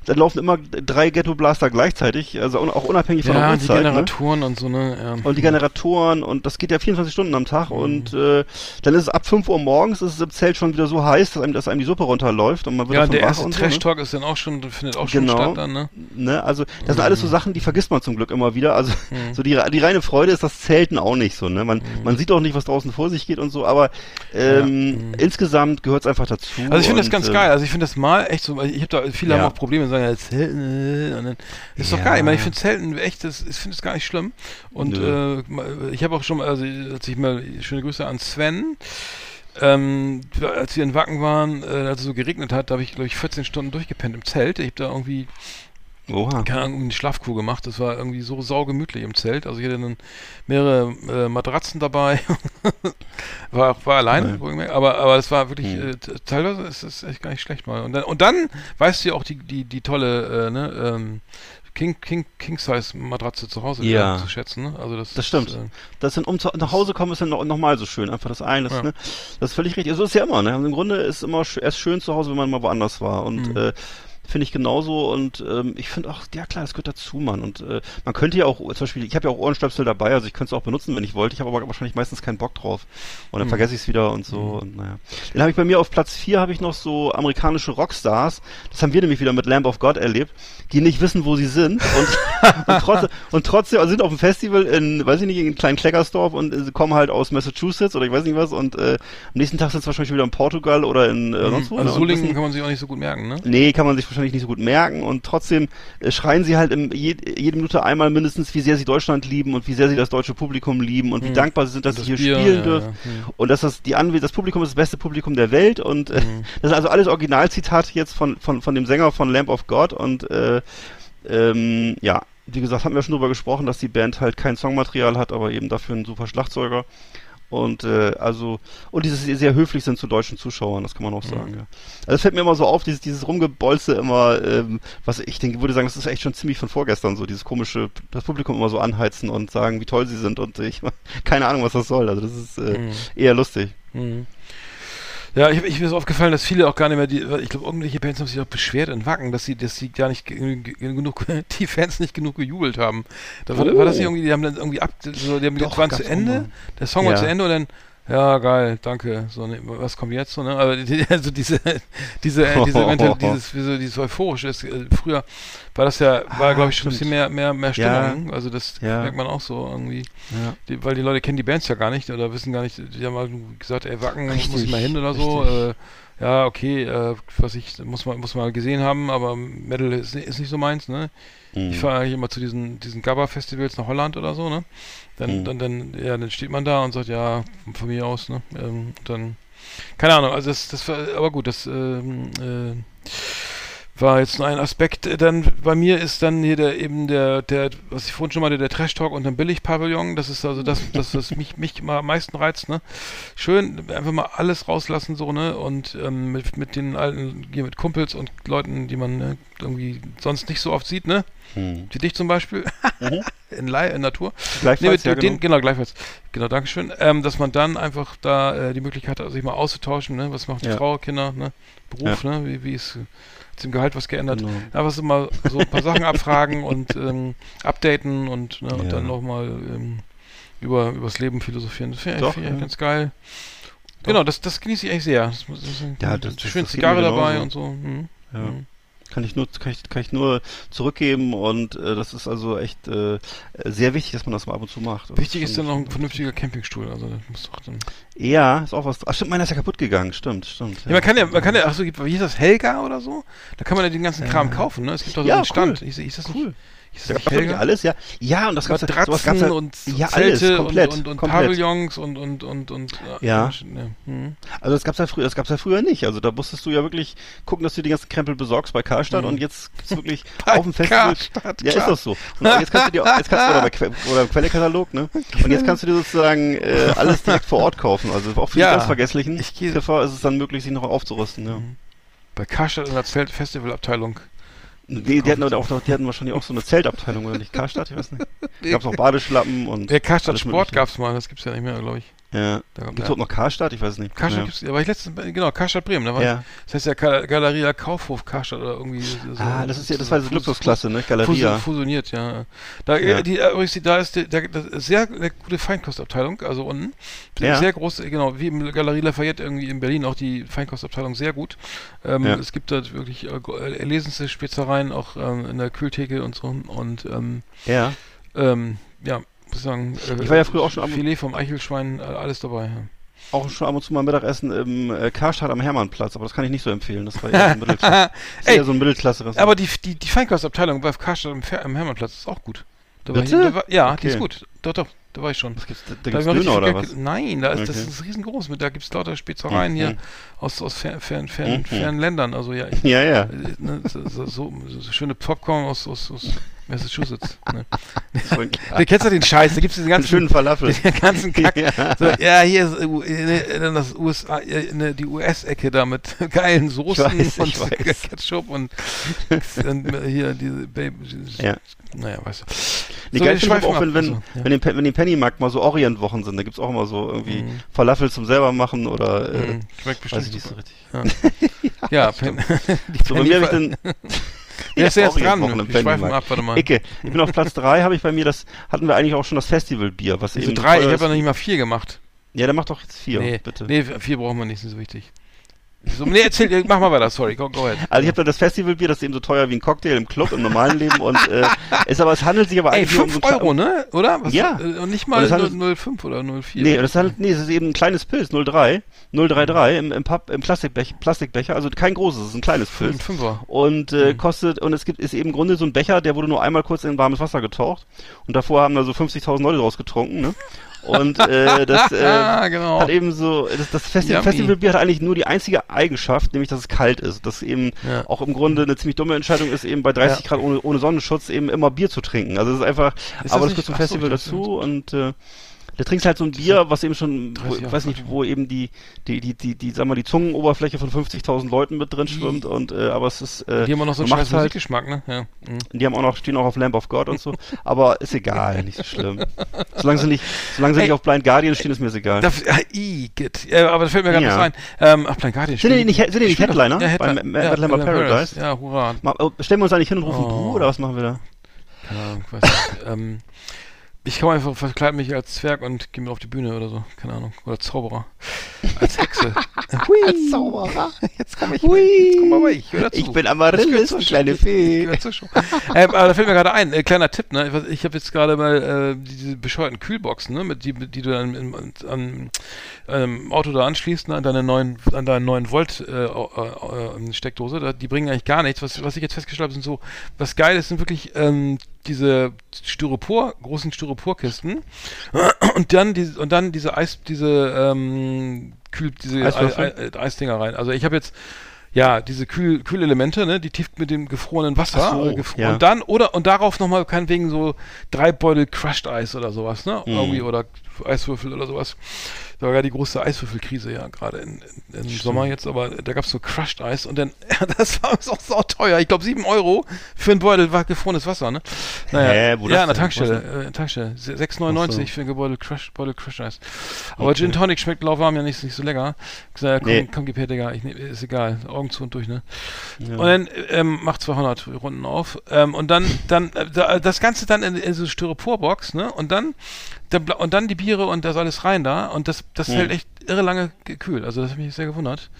Dann laufen immer drei Ghetto-Blaster gleichzeitig, also auch unabhängig von der Ja, die Uhrzeit. Ne? Generatoren und so, ne? Ja. Und die Generatoren und das geht ja 24 Stunden am Tag Mhm. und äh, dann ist es ab 5 Uhr morgens ist es im Zelt schon wieder so heiß, dass einem, dass einem die Suppe runterläuft und man wird Ja, davon der erste und so, ne? Trash-Talk ist dann auch schon, findet auch schon Genau. statt dann, ne? ne? Also das sind alles so Sachen, die vergisst man zum Glück immer wieder. Also Mhm. so die, die reine Freude ist das Zelten auch nicht so. Ne? Man, man sieht auch nicht, was draußen vor sich geht und so, aber ähm, Mhm. insgesamt gehört es einfach dazu. Also ich finde das ganz äh, geil. Also ich finde das mal echt so, ich habe da viele Ja. haben auch Probleme sagen, ja, Zelten, äh, und dann ist doch Ja. geil. Ich meine, ich finde Zelten echt, das, ich finde es gar nicht schlimm. Und äh, mal- ich habe auch schon mal, also als ich mal schöne Grüße an Sven. Ähm, als wir in Wacken waren, äh, als es so geregnet hat, da habe ich, glaube ich, 14 Stunden durchgepennt im Zelt. Ich habe da irgendwie Oha. keine Ahnung, eine Schlafkur gemacht. Das war irgendwie so saugemütlich im Zelt. Also ich hatte dann mehrere äh, Matratzen dabei. war, war allein, Nein. wohlgemerkt. aber aber es war wirklich Hm. äh, teilweise ist es echt gar nicht schlecht mal. Und dann und dann weißt du ja auch die die die tolle äh, ne, ähm, King King King Size Matratze zu Hause Ja. zu schätzen. Ne? Also das Das stimmt. Ist, äh, Das sind, um zu, nach Hause kommen, ist dann noch, noch mal so schön. Einfach das eine, das, Ja. ne, das ist völlig richtig. So ist es ja immer, ne? Im Grunde ist immer erst schön zu Hause, wenn man mal woanders war. Und Mhm. äh, finde ich genauso. Und ähm, ich finde auch, ja klar, das gehört dazu, Mann. Und äh, man könnte ja auch, zum Beispiel, ich habe ja auch Ohrenstöpsel dabei, also ich könnte es auch benutzen, wenn ich wollte. Ich habe aber wahrscheinlich meistens keinen Bock drauf. Und dann Mhm. vergesse ich es wieder und so. Mhm. Und naja. Dann habe ich bei mir auf Platz 4 habe ich noch so amerikanische Rockstars. Das haben wir nämlich wieder mit Lamb of God erlebt, die nicht wissen, wo sie sind. Und, und, trotzdem, und trotzdem also sind auf dem Festival in, weiß ich nicht, in kleinen Kleckersdorf und äh, kommen halt aus Massachusetts oder ich weiß nicht was. Und äh, am nächsten Tag sind sie wahrscheinlich wieder in Portugal oder in äh, sonst wo. also ne? Solingen kann man sich auch nicht so gut merken, ne? Nee, kann man sich wahrscheinlich nicht so gut merken und trotzdem äh, schreien sie halt im, je, jede Minute einmal mindestens, wie sehr sie Deutschland lieben und wie sehr sie das deutsche Publikum lieben und wie Mhm. dankbar sie sind, dass Und sie das hier Bier, spielen ja, dürfen. ja. Mhm. Und dass das die Anwe das Publikum ist das beste Publikum der Welt und äh, Mhm. das sind also alles Originalzitate jetzt von, von, von dem Sänger von Lamp of God und äh, ähm, ja, wie gesagt, haben wir schon drüber gesprochen, dass die Band halt kein Songmaterial hat, aber eben dafür einen super Schlagzeuger. Und äh, also und dieses sehr höflich sind zu deutschen Zuschauern, das kann man auch sagen. Ja. Also es fällt mir immer so auf, dieses dieses Rumgebolze immer, ähm, was ich denke, würde sagen, das ist echt schon ziemlich von vorgestern so, dieses komische, das Publikum immer so anheizen und sagen, wie toll sie sind und ich keine Ahnung, was das soll. Also das ist äh, Mhm. eher lustig. Mhm. Ja, ich, ich mir ist aufgefallen, dass viele auch gar nicht mehr die, ich glaube, irgendwelche Bands haben sich auch beschwert in Wacken, dass sie, dass sie gar nicht ge- ge- genug, die Fans nicht genug gejubelt haben. Da war, Oh. war das nicht irgendwie, die haben dann irgendwie ab, so, die haben, Doch, waren zu Ende, mal. der Song war Ja. zu Ende und dann, ja, geil, danke, so, ne, was kommt jetzt, so, ne, aber die, also diese, diese, äh, diese, Mental, dieses, so, dieses euphorische, ist, äh, früher war das ja, war, Ah, glaube ich, schon ein bisschen mehr, mehr, mehr Ja. Stimmung, also das Ja. merkt man auch so irgendwie. Ja. Die, weil die Leute kennen die Bands ja gar nicht oder wissen gar nicht, die haben mal gesagt, ey, Wacken, muss Richtig, ich mal hin oder so. Äh, ja, okay, äh, was ich, muss man, muss man mal gesehen haben, aber Metal ist, ist nicht so meins, ne? Mhm. Ich fahre eigentlich immer zu diesen, diesen Gabba-Festivals nach Holland oder so, ne? Dann, Mhm. dann, dann, ja, dann steht man da und sagt, ja, von mir aus, ne? Ähm, dann, keine Ahnung, also das, das war, aber gut, das, ähm, äh, war jetzt nur ein Aspekt. Äh, Dann bei mir ist dann hier der eben der, der, was ich vorhin schon meinte, der Trash Talk und dann Billig-Pavillon. Das ist also das, das, was mich, mich mal am meisten reizt, ne? Schön, einfach mal alles rauslassen, so, ne? Und ähm, mit, mit den alten, hier mit Kumpels und Leuten, die man ne, irgendwie sonst nicht so oft sieht, ne? Mhm. Wie dich zum Beispiel. Mhm. in, Li in Natur. Gleichfalls, Nee, mit ja, den, genau. genau, gleichfalls. Genau, Dankeschön. Ähm, dass man dann einfach da äh, die Möglichkeit hat, sich mal auszutauschen, ne? Was macht die Ja. Frau, Kinder, ne? Beruf, ne? Wie, wie ist zum Gehalt was geändert? Genau. Einfach so mal so ein paar Sachen abfragen und ähm, updaten und, ne, und Ja. dann nochmal ähm, über übers Leben philosophieren. Das finde ich, Doch, ja. ganz geil. Genau, das, das genieße ich eigentlich sehr. Das, das, das, Ja, das- schön Zigarre dabei und so. Mhm. Ja. Mhm. Kann ich nur, kann ich, kann ich nur zurückgeben und äh, das ist also echt äh, sehr wichtig, dass man das mal ab und zu macht. Das Wichtig ist dann noch ein vernünftiger Campingstuhl. Also das muss doch dann. Ja, ist auch was. Ach stimmt, meiner ist ja kaputt gegangen. Stimmt, stimmt. Ja, man kann ja, man kann ja, ach so, wie hieß das, Helga oder so? Da kann man ja den ganzen Kram Ja. kaufen, ne? Es gibt doch so Ja, einen Stand. cool. Ich, ich das Cool. nicht, Da das nicht Helga? alles, ja. Ja, und das gab's ja, sowas gab's ja, und ja, alles, Zelte komplett, und, und, und komplett. Pavillons und, und, und, und, äh, Ja. ne, hm. Also das gab's ja früher, das gab's ja früher nicht. Also da musstest du ja wirklich gucken, dass du die ganzen Krempel besorgst bei Karstadt Mhm. und jetzt gibt's wirklich auf dem Festival. Karstadt, ja, klar. ist das so. Und jetzt kannst du dir jetzt kannst du oder, bei Que oder im Quellekatalog, ne? Und jetzt kannst du dir sozusagen äh, alles direkt vor Ort kaufen. Also auch für Ja, die ganz vergesslichen ich gehe- ist es dann möglich, sich noch aufzurüsten. Ja. Bei Karstadt in der Zelt Festivalabteilung. Die, hatten aber auch, noch- die hatten wahrscheinlich auch so eine Zeltabteilung, oder nicht? Karstadt, ich weiß nicht. Gab's auch Badeschlappen und. Der Karstadt Sport gab's mal, das gibt's ja nicht mehr, glaube ich. Ja. Da, Gibt's überhaupt noch Karstadt? Ich weiß es nicht. Karstadt ja. gibt's, war ich letztens, genau, Karstadt Bremen, da war, Ja. das heißt ja Gal- Galeria Kaufhof Karstadt oder irgendwie so. Ah, das ist ja, das so war diese Luxusklasse, ne? Galeria. Fusioniert, ja. Da, Ja. Die, äh, übrigens, da ist die, ist sehr eine gute Feinkostabteilung, also unten. Ja. Sehr groß, genau, wie im Galerie Lafayette irgendwie in Berlin auch die Feinkostabteilung sehr gut. Ähm, Ja. Es gibt da wirklich äh, go- äh, erlesenste Spezereien auch ähm, in der Kühltheke und so. Und ähm, Ja. ähm, ja, muss ich sagen, äh, Ich war ja früher auch schon am- Filet vom Eichelschwein, äh, alles dabei. Ja. Auch schon ab und zu mal Mittagessen im äh, Karstadt am Hermannplatz, aber das kann ich nicht so empfehlen. Das war eher so ein Mittelklasse. Das Ey, eher so ein Mittelklasse. Aber die, die, die Feinkostabteilung bei Karstadt am, am Hermannplatz ist auch gut. Da Bitte? ich- da war, ja, die Okay. ist gut. Doch, doch. Da war ich schon. Was gibt's, da, Da da gibt's Döner oder was? Nein, da ist, das Okay. ist riesengroß. Mit, da gibt es lauter Spezereien hier Mhm. aus, aus fern, fern, fern, Mhm. fernen Ländern. Also ja, ich, Ja, ja. ne, so, so, so, so schöne Popcorn aus, aus, aus Massachusetts. Ne? Du kennst ja den Scheiß, da gibt es diesen ganzen schönen Falafel. den ganzen Kack. Ja. So, ja, hier ist äh, das USA, äh, die US-Ecke da mit geilen Soßen weiß, und ich weiß. Ketchup und, und hier diese Baby. Ja. Naja, weißt du. Nee, So, geil wir finde ich schweifen aber auch, wenn, wenn, Also, ja. wenn, den, wenn die Pennymarkt mal so Orientwochen sind, da gibt's auch immer so irgendwie Mhm. Falafel zum selber machen oder äh, Mhm, Schmeckt bestimmt weiß ich nicht so richtig. Ja, Pen die So, bei mir habe ich Penny- dann Wer ist jetzt dran? Schweifen Pennymarkt. ab, warte mal. Icke. Ich bin auf Platz drei habe ich bei mir, das hatten wir eigentlich auch schon das Festivalbier, was Diese eben drei, ich habe ja ist. noch nicht mal vier gemacht. Ja, der macht doch jetzt vier, nee, bitte. nee, vier brauchen wir nicht, ist nicht so wichtig. So, nee, erzähl, mach mal weiter, sorry, go, go ahead. Also ich habe da das Festivalbier, das ist eben so teuer wie ein Cocktail im Club, im normalen Leben und äh, ist aber es handelt sich aber Ey, eigentlich um 5 so ein Euro, ne? Oder? Was, Ja. äh, Und nicht mal das handelt- 0,5 oder 0,4. Nee, und das handelt, nee, es ist eben ein kleines Pilz, 03, 033 im, im, Pub, im Plastikbech, Plastikbecher, also kein großes, es ist ein kleines Ein Pilz. Fünfer. Und äh, kostet, und es gibt, ist eben im Grunde so ein Becher, der wurde nur einmal kurz in warmes Wasser getaucht. Und davor haben da so 50.000 Leute draus getrunken, ne? Und äh, das äh, genau. hat eben so, das, das Festi Yummy. Festivalbier hat eigentlich nur die einzige Eigenschaft, nämlich dass es kalt ist. Dass eben Ja. auch im Grunde eine ziemlich dumme Entscheidung ist, eben bei 30 Ja. Grad ohne, ohne Sonnenschutz eben immer Bier zu trinken. Also es ist einfach, Ist aber das das gehört zum so, Festival das dazu und äh, da trinkst halt so ein Bier, was eben schon, wo, 30 ich weiß nicht, wo eben die, die, die, die, die, sag mal, die Zungenoberfläche von 50.000 Leuten mit drin schwimmt und, äh, aber es ist, äh, Die haben auch noch so einen scheiß halt, Musikgeschmack, ne? Ja. Mhm. die haben auch noch, stehen auch auf Lamp of God und so, aber ist egal, nicht so schlimm. Solange sie nicht, solange sie Ey. nicht auf Blind Guardian stehen, ist mir es egal. Das, ja, geht. Ja, aber das fällt mir gerade Ja. was ein. Ähm, ach, Plain Guardian. Sind die nicht- sind die nicht Headliner Ja, beim Headliner. Ma- Mad Lamber Paradise? Ja, hurra. Mal, oh, stellen wir uns eigentlich hin und rufen Oh. Buh, oder was machen wir da? Keine Ahnung, weiß nicht. ähm, ich komme einfach, verkleide mich als Zwerg und gehe mir auf die Bühne oder so. Keine Ahnung. Oder Zauberer. Als Hexe. Hui. Als Zauberer. Jetzt komme ich. Jetzt komm aber ich. Hör dazu. Ich bin Amaryllis, Show. kleine Fee. gehört zur Show. ähm, aber da fällt mir gerade ein, äh, kleiner Tipp, ne? Ich, ich habe jetzt gerade mal äh, diese bescheuerten Kühlboxen, ne? Mit die, die du dann im, an, ähm, Auto da anschließt, ne? An deine neuen, an deinen neuen Volt äh, äh, äh, Steckdose. Da, die bringen eigentlich gar nichts. Was, was ich jetzt festgestellt habe, sind so, was geil ist, sind wirklich ähm, diese Styropor, großen Styroporkisten und dann diese und dann diese Eis, diese ähm, Kühl, diese Eiswürfel? Ei- Ei- Eisdinger rein. Also ich habe jetzt ja, diese Kühl Kühlelemente, ne, die tief mit dem gefrorenen Wasser so, äh, gefro ja. und dann oder und darauf nochmal kein wegen so drei Beutel Crushed Eis oder sowas, ne? Mhm. Irgendwie oder Eiswürfel oder sowas. War ja die große Eiswürfelkrise ja gerade in, in, im Sommer jetzt, aber da gab's so Crushed Eis und dann, das war auch so teuer. Ich glaube sieben Euro für ein Beutel war gefrorenes Wasser, ne? Naja, Hä, wo ja, das an der? Tankstelle, äh, Tankstelle. Se- 6,99 Ach so. für ein Gebeutel Crush, Beutel Crushed Eis. Aber Okay. Gin Tonic schmeckt lauwarm ja nicht, nicht so lecker. Ich sag, ja, komm, Nee. komm, gib her, Digga, ich nehm, ist egal, Augen zu und durch, ne? Ja. Und dann ähm, macht 200 Runden auf ähm, und dann dann äh, da, das Ganze dann in, in so Styroporbox, ne? Und dann und dann die Biere und das alles rein da und das das Mhm. hält echt irre lange gekühlt. Also das hat mich sehr gewundert.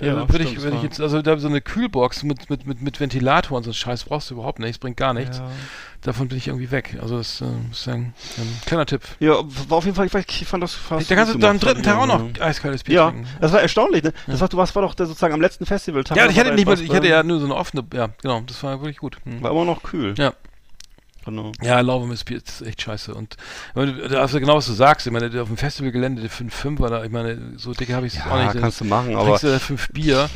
Ja, also würde ich, würde ich jetzt, also da so eine Kühlbox mit, mit, mit, mit Ventilator und so einen Scheiß brauchst du überhaupt nicht, das bringt gar nichts. Ja. Davon bin ich irgendwie weg. Also das äh, ist ein, ein kleiner Tipp. Ja, war auf jeden Fall, ich, weiß, ich fand das fast. da kannst du am dritten Tag auch ja. noch eiskaltes Bier Ja, trinken. das war erstaunlich, ne? Das war, du warst, war doch der, sozusagen am letzten Festivaltag. Ja, ich hatte nicht mal, ich hatte äh, ja nur so eine offene, ja, genau, das war wirklich gut. Hm. War immer noch kühl. Ja. Genau. Ja, Lauwarmes Bier ist echt scheiße. Und du genau, was du sagst. Ich meine, auf dem Festivalgelände, der 5 war da, ich meine, so dicke habe ich es auch Ja, nicht. Dann kannst du machen, aber. du da 5 Bier.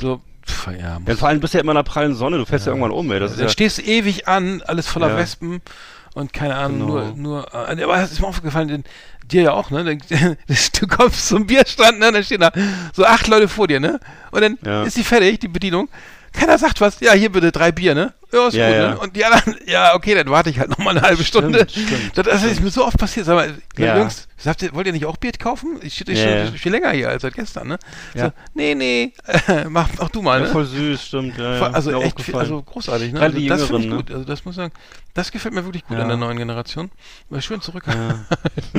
So, pf, ja. Ja, vor allem bist du ja immer in der prallen Sonne, du fährst ja, irgendwann um, ey. Das ist dann ja, stehst du ewig an, alles voller Ja. Wespen und keine Ahnung, Genau. nur, nur, äh, aber es ist mir aufgefallen, den, dir ja auch, ne? Du kommst zum Bierstand, ne? Dann stehen da so acht Leute vor dir, ne? Und dann Ja. ist die fertig, die Bedienung. Keiner sagt was. Ja, hier bitte drei Bier, ne? Ja, ist Ja, gut, ja. ne? Und die anderen, ja, okay, dann warte ich halt noch mal eine halbe Stimmt, Stunde. stimmt, das, das ist mir so oft passiert. Sag mal, Ja. Jungs, sagt ihr, wollt ihr nicht auch Bier kaufen? Ich stehe Ja, schon ja. viel länger hier als seit gestern, ne? Ja. So, nee, nee, mach, mach du mal, ja, ne? voll süß, stimmt. Ja, ja, also echt, viel, also großartig, ne? Also das finde ich gut. Also das muss ich sagen, das gefällt mir wirklich gut Ja. an der neuen Generation. Weil schön zurück. Ja.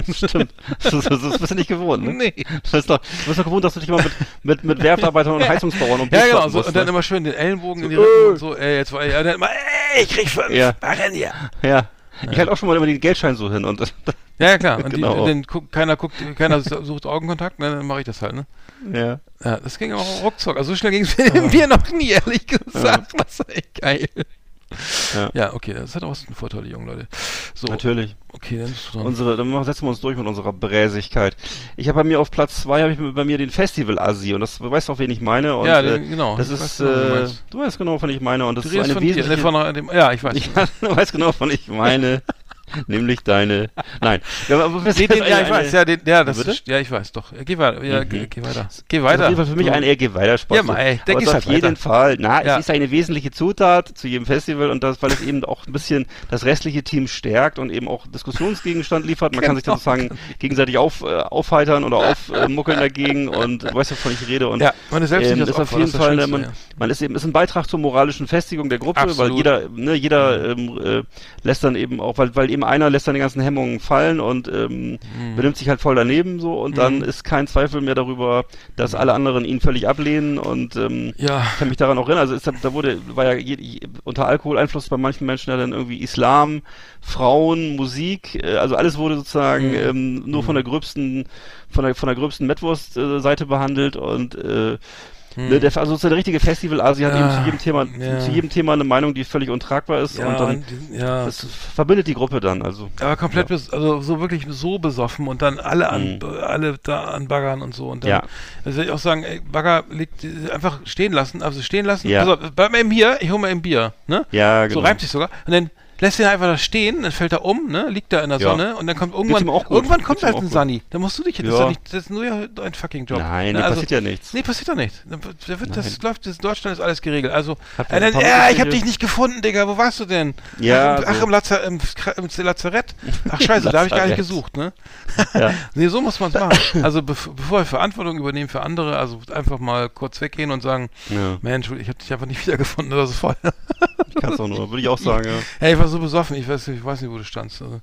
Stimmt. Das, das, das bist du nicht gewohnt, ne? Nee. Das ist doch, du bist doch gewohnt, dass du dich immer mit, mit, mit Werftarbeitern und Heizungsbauern und Ja, Bier genau. kloppen So, musst, und dann ne? immer schön den Ellenbogen in die Rippen äh. und so. Ey, jetzt war ja, dann immer, ey, ich krieg fünf. Ja. Mach renn hier. Ja. Ich halte auch schon mal immer den Geldschein so hin und Ja, ja, klar. Und Genau. die, dann keiner guckt, keiner sucht Augenkontakt, ne, dann mache ich das halt, ne? ja. Ja, das ging auch ruckzuck. Also so schnell ging es Bier noch nie, ehrlich gesagt. Das war echt geil. Ja. Ja, okay, das hat auch einen Vorteil, die jungen Leute. So, Natürlich. okay, dann bist du dran. Unsere, dann setzen wir uns durch mit unserer Bräsigkeit. Ich habe bei mir auf Platz zwei habe ich bei mir den Festival Asi und das du weißt auch, wen ich meine. Und, Ja, äh, den- genau. Das ist, genau, du äh, du weißt genau, von ich meine und das du ist so eine dir, wesentliche. ne, von dem, ja, ich weiß. ja, du weißt genau, von ich meine. nämlich deine. Nein. Ja, aber was Nee, den, ja, ich eine- weiß, ja, den, ja, das Bitte? ist, ja, ich weiß, doch. Geh weiter, ja, Mhm. geh, geh weiter. Geh Das weiter. auf jeden Fall für mich ein eher geh weiter Spaß. Ja, mei, es halt auf jeden weiter. Fall. Na, Ja. es ist eine wesentliche Zutat zu jedem Festival und das, weil es eben auch ein bisschen das restliche Team stärkt und eben auch Diskussionsgegenstand liefert. Man kann sich dann Genau. sozusagen gegenseitig auf, äh, aufheitern oder aufmuckeln dagegen und du weißt, wovon ich rede. Und Ja, man ist selbst ähm, das ist auf jeden das das Fall, Schönste, man, ja. man ist eben, ist ein Beitrag zur moralischen Festigung der Gruppe, weil Absolut. jeder, ne, jeder ähm, äh, lässt dann eben auch, weil, weil eben einer lässt dann die ganzen Hemmungen fallen und ähm, Mhm. benimmt sich halt voll daneben so und dann ist kein Zweifel mehr darüber, dass alle anderen ihn völlig ablehnen und ähm, Ja, ich kann mich daran auch erinnern, also ist, da- wurde, war ja je, je, unter Alkoholeinfluss bei manchen Menschen ja dann irgendwie Islam, Frauen, Musik, äh, also alles wurde sozusagen Mhm. ähm, nur von der gröbsten, von der von der gröbsten Mettwurst-Seite behandelt und äh, ne, der, also so der richtige Festival-Asi hat eben Mhm. Ah, zu jedem Thema, ja. zu jedem Thema eine Meinung, die völlig untragbar ist ja, und dann ja. das verbindet die Gruppe dann, also Aber komplett, bes also so wirklich so besoffen und dann alle an, alle da anbaggern und so. Und dann, Mhm. Ja. also ich auch sagen, ey, Bagger liegt einfach stehen lassen, also stehen lassen. Ja. Auf, bleib mal eben hier, ich hol mal eben Bier, ne? ja, genau. So reimt sich sogar. Und dann lässt ihn einfach da stehen, dann fällt er um, ne? Liegt da in der Ja. Sonne und dann kommt irgendwann, irgendwann kommt halt ein. Sunny. Dann musst du dich, das ist Ja. nicht, das ist nur ja ein fucking Job. Nein, ne? nee, passiert ja nichts. Nee, passiert doch nicht. Da wird- da das läuft, das, in Deutschland ist alles geregelt. Also, äh, dann, ja, ich hab dich nicht gefunden, Digga, wo warst du denn? Ja, ach, im, ach, so. im, Lazer, im, im Lazarett. Ach scheiße, da habe ich gar nicht gesucht, ne? Ja. Nee, so muss man es machen. Also bev bevor wir Verantwortung übernehmen für andere, also einfach mal kurz weggehen und sagen. Mensch, ich habe dich einfach nicht wiedergefunden oder so voll. Ich kann's auch nur, würde ich auch sagen, ja. Hey, war so besoffen, ich weiß, nicht- ich weiß nicht, wo du standst. Also,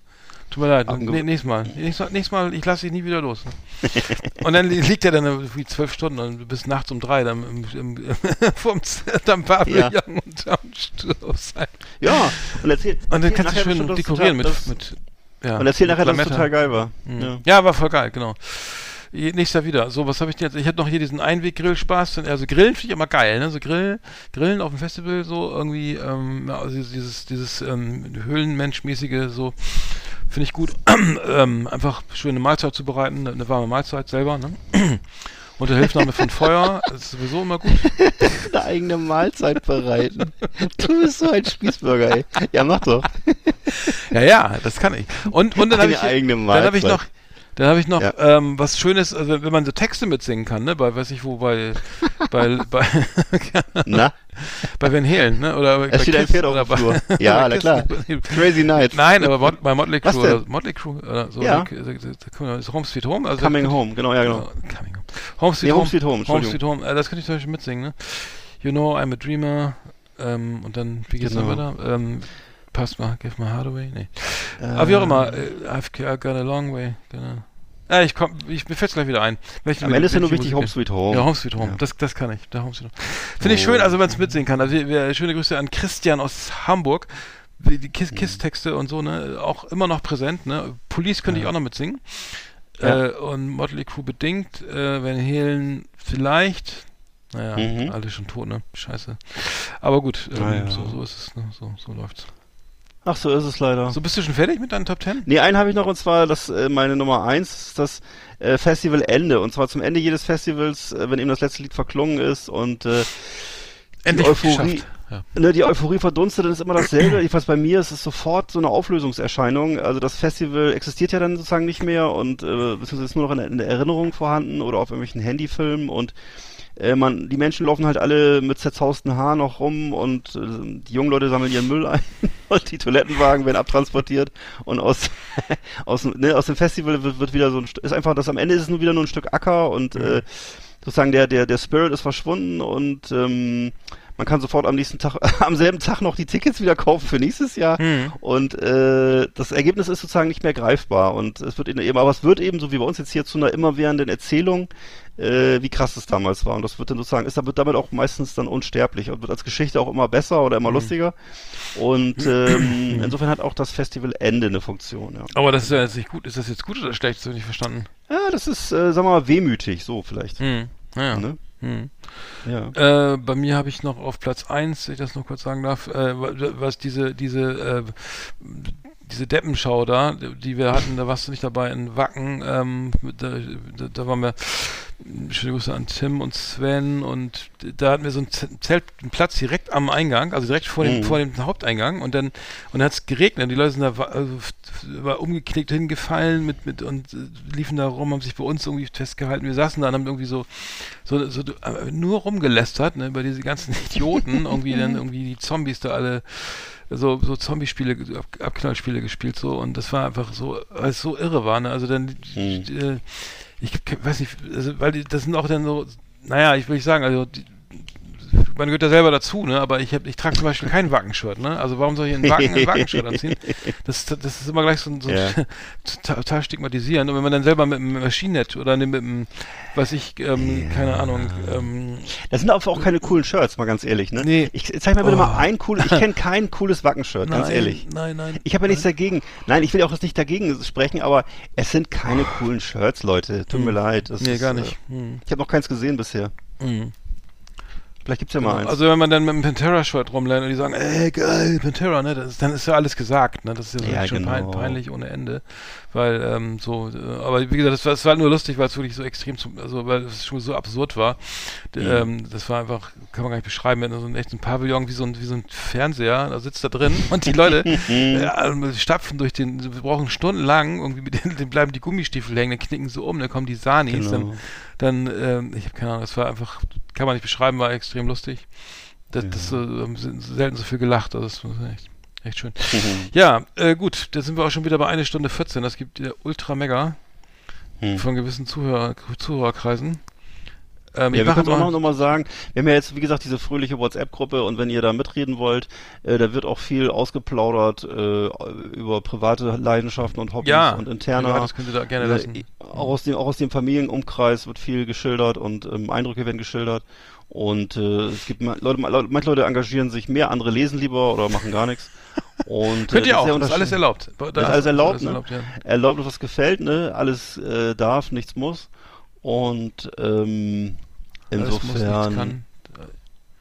tut mir leid. Abge- Nee, nächstes Mal. Nächstes Mal, nächstes Mal ich lasse dich nie wieder los. Ne? und dann li- liegt er dann wie zwölf Stunden und bis nachts um drei dann im, im, Z- am Pavillon und am Stoß. Ja, und erzähl, Und dann kannst du schön dekorieren mit, das, mit ja, Und erzähl nachher, dass es total geil war. Mhm. Ja. Ja. war voll geil, genau. Nächstes Jahr wieder. So, was habe ich denn jetzt? Ich hatte noch hier diesen Einweg-Grill-Spaß. Also Grillen finde ich immer geil, ne? So Grill, Grillen auf dem Festival, so irgendwie, ähm, also dieses, dieses ähm, Höhlenmensch-mäßige, so finde ich gut. ähm, einfach schöne Mahlzeit zu bereiten, eine warme Mahlzeit selber, ne? Unter Hilfnahme von Feuer, das ist sowieso immer gut. Eine eigene Mahlzeit bereiten. Du bist so ein Spießbürger, ey. Ja, mach doch. Ja, ja, das kann ich. Und, und dann habe ich, dann habe ich Mahlzeit. noch, dann habe ich noch Ja. ähm, was Schönes, also wenn man so Texte mitsingen kann, ne, bei, weiß ich wo, bei, bei, bei, Na, bei Van Halen, ne, oder bei es steht ein Kiss Pferd auf oder dem bei- Flur. Ja, bei na klar. Crazy Night. Nein, aber bei Motley Crue denn? oder Motley Crue oder so, Ja. ist Home Sweet Home, also Coming Home, genau, ja, genau. Ja, Coming Home. Home Sweet Nee, Home. Home Sweet Home, Home. Sweet Home, äh, das könnte ich zum Beispiel mitsingen, ne? You know I'm a dreamer, ähm, und dann, wie geht's Genau. dann weiter? Ähm, passt mal, give my heart away, nee. Äh, Aber wie auch immer, äh, I've got a long way. Genau. Ja, ich komm, ich, mir fällt's gleich wieder ein. Welche, Am Ende ist ja nur wichtig Home Sweet Home. Ja, Home Sweet Home. Ja. Das, das kann ich. Der Home Sweet Home. Finde ich Oh. schön, also wenn es mitsingen kann. Also wir, schöne Grüße an Christian aus Hamburg. Die Mhm. Kiss- Kiss-Texte und so, ne, auch immer noch präsent, ne. Police könnte ich auch noch mitsingen. Ja. Äh, und Motley Crue bedingt, äh, Van Halen vielleicht. Naja, Mhm. alle schon tot, ne? Scheiße. Aber gut, ähm, Naja. so, so ist es, ne? So, so läuft's. Ach, so ist es leider. So, bist du schon fertig mit deinen Top Ten? Nee, einen habe ich noch und zwar das äh, meine Nummer eins ist das äh, Festivalende und zwar zum Ende jedes Festivals, äh, wenn eben das letzte Lied verklungen ist und äh, Endlich Euphorie- geschafft. Ja. ne, die Euphorie verdunstet, dann ist immer dasselbe. Jedenfalls bei mir ist es sofort so eine Auflösungserscheinung. Also das Festival existiert ja dann sozusagen nicht mehr und äh, beziehungsweise ist nur noch in, der- in der Erinnerung vorhanden oder auf irgendwelchen Handyfilmen und äh, man, die Menschen laufen halt alle mit zerzausten Haaren noch rum und äh, die jungen Leute sammeln ihren Müll ein und die Toilettenwagen werden abtransportiert und aus aus, dem- ne, aus dem Festival wird, wird wieder so ein St- ist einfach das am Ende ist es nur wieder nur ein Stück Acker und äh, sozusagen der der der Spirit ist verschwunden und ähm, man kann sofort am nächsten Tag am selben Tag noch die Tickets wieder kaufen für nächstes Jahr Mhm. und äh, das Ergebnis ist sozusagen nicht mehr greifbar und es wird eben aber es wird eben so wie bei uns jetzt hier zu einer immerwährenden Erzählung äh, wie krass es damals war und das wird dann sozusagen ist wird damit auch meistens dann unsterblich und wird als Geschichte auch immer besser oder immer lustiger und ähm, insofern hat auch das Festivalende eine Funktion ja. Aber das ist ja jetzt nicht gut. Ist das jetzt gut oder schlecht? Das habe ich nicht verstanden. Ja, das ist, äh, sagen wir mal, wehmütig, so vielleicht. Hm. Naja. Ne? Hm. Ja. Äh, bei mir habe ich noch auf Platz 1, wenn ich das noch kurz sagen darf, äh, wa- was diese, diese, äh, diese Deppenschau da, die wir hatten, da warst du nicht dabei in Wacken, ähm, da, da, da waren wir, schöne Grüße an Tim und Sven und da hatten wir so ein Zelt, einen Platz direkt am Eingang, also direkt vor dem, Mhm. vor dem Haupteingang und dann, und dann hat es geregnet, die Leute sind da also, war umgeknickt hingefallen mit, mit, und äh, liefen da rum, haben sich bei uns irgendwie festgehalten, wir saßen da und haben irgendwie so, so, so äh, nur rumgelästert, ne, über diese ganzen Idioten, irgendwie dann irgendwie die Zombies da alle so, so Zombie-Spiele, Ab Abknallspiele gespielt so und das war einfach so, weil es so irre war, ne? Also dann, Hm. äh, ich weiß nicht, also, weil die, das sind auch dann so, naja, ich will nicht sagen, also die, man gehört ja selber dazu, ne? Aber ich hab, ich trage zum Beispiel kein Wackenshirt, ne? Also warum soll ich ein Wacken, ein Wackenshirt anziehen? Das, das ist immer gleich so, so Ja. total, stigmatisierend. Und wenn man dann selber mit einem Maschinennet oder mit einem, weiß ich, ähm, keine Ahnung, ähm, Das sind aber auch keine coolen Shirts, mal ganz ehrlich, ne? Nee. Ich zeig mal bitte Oh. mal ein cooles, ich kenne kein cooles Wackenshirt, ganz ehrlich. Nein, nein. Ich habe ja nichts dagegen. Nein, ich will auch nicht dagegen sprechen, aber es sind keine coolen Shirts, Leute. Tut mir leid. Das Oh. Nee, ist, gar äh, nicht. Hm. Ich habe noch keins gesehen bisher. Hm. Vielleicht gibt's ja mal eins. Also wenn man dann mit einem Pantera-Shirt rumlernt und die sagen, ey geil, Pantera, ne, das, dann ist ja alles gesagt, ne, das ist ja, so Ja, schon genau. peinlich ohne Ende, weil ähm, so, äh, aber wie gesagt, das war, das war halt nur lustig, weil es wirklich so extrem, zum, also weil es schon so absurd war, Mhm. ähm, das war einfach, kann man gar nicht beschreiben, wenn so ein echt ein Pavillon wie so ein wie so ein Fernseher, da sitzt da drin und die Leute äh, stapfen durch den, wir brauchen stundenlang, irgendwie mit denen, denen bleiben die Gummistiefel hängen, dann knicken sie um, dann kommen die Sanis, Genau. dann, ähm, ich habe keine Ahnung, das war einfach, kann man nicht beschreiben, war extrem lustig. Das, das äh, selten so viel gelacht, also das war echt, echt schön. Mhm. Ja, äh, gut, da sind wir auch schon wieder bei eine Stunde 14. Das gibt der Ultra Mega Hm. von gewissen Zuhörer, Zuhörerkreisen. Ähm, Ja, ich wir können auch noch, mal, noch mal sagen, wir haben ja jetzt, wie gesagt, diese fröhliche WhatsApp-Gruppe und wenn ihr da mitreden wollt, äh, da wird auch viel ausgeplaudert äh, über private Leidenschaften und Hobbys ja, und interner. das könnt ihr da gerne Äh, lassen. Auch aus dem, auch aus dem Familienumkreis wird viel geschildert und ähm, Eindrücke werden geschildert. Und äh, es gibt Leute, ma- Leute, manche Leute engagieren sich mehr, andere lesen lieber oder machen gar nichts. Und, Könnt äh, ihr das auch, sehr das ist alles erlaubt. Da ist alles erlaubt, ne? erlaubt, ja. Erlaubt, was gefällt, ne? Alles äh, darf, nichts muss. Und ähm, insofern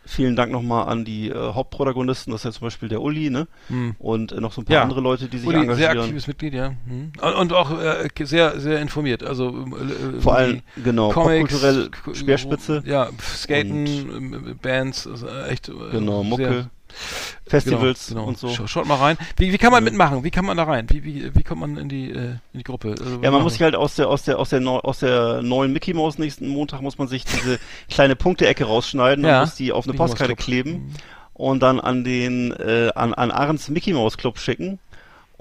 vielen Dank nochmal an die äh, Hauptprotagonisten, das ist ja zum Beispiel der Uli, ne? Hm. Und äh, noch so ein paar Ja. andere Leute, die sich Uli, sehr engagieren. aktives Mitglied, ja. Hm. Und, und auch äh, sehr, sehr informiert. Also äh, Vor irgendwie allem, genau, Comics, popkulturell K- Speerspitze. Ja, Skaten, ähm, Bands, also echt. äh, Genau, Mucke, sehr- Festivals genau, genau. und so. Sch- Schaut mal rein. Wie, wie kann man mitmachen? Wie kann man da rein? Wie, wie, wie kommt man in die, äh, in die Gruppe? Also, Ja, man was muss sich machen halt aus der, aus der, aus der, neu, aus der neuen Mickey Mouse nächsten Montag muss man sich diese kleine Punkteecke rausschneiden Ja. und muss die auf eine Postkarte kleben Mhm. und dann an den, äh, an, an Ahrens Mickey Mouse Club schicken.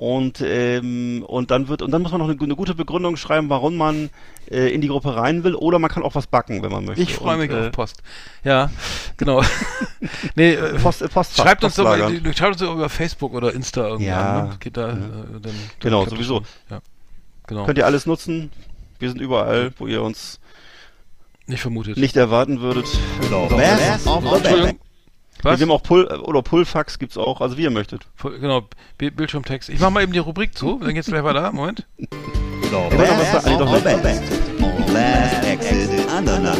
Und, ähm, und dann wird, und dann muss man noch eine, eine gute Begründung schreiben, warum man äh, in die Gruppe rein will, oder man kann auch was backen, wenn man möchte. Ich freue Und, mich äh, auf Post. Ja, genau. nee, äh, Post, äh, Postfach, schreibt uns doch mal, schreibt uns doch über Facebook oder Insta irgendwann. Ja. Ne? Geht da, Ja. äh, dann, Genau, sowieso. Ja, genau. Könnt ihr alles nutzen. Wir sind überall, wo ihr uns Nicht vermutet. nicht erwarten würdet. The best of the best. Entschuldigung. Wir Was? haben auch Pull, oder Pullfax gibt's auch, also wie ihr möchtet. Genau, Bi- Bildschirmtext. Ich mach mal eben die Rubrik zu, dann geht's gleich weiter. Moment. Was best sagen die doch nicht. best. On Last Exit Andernach.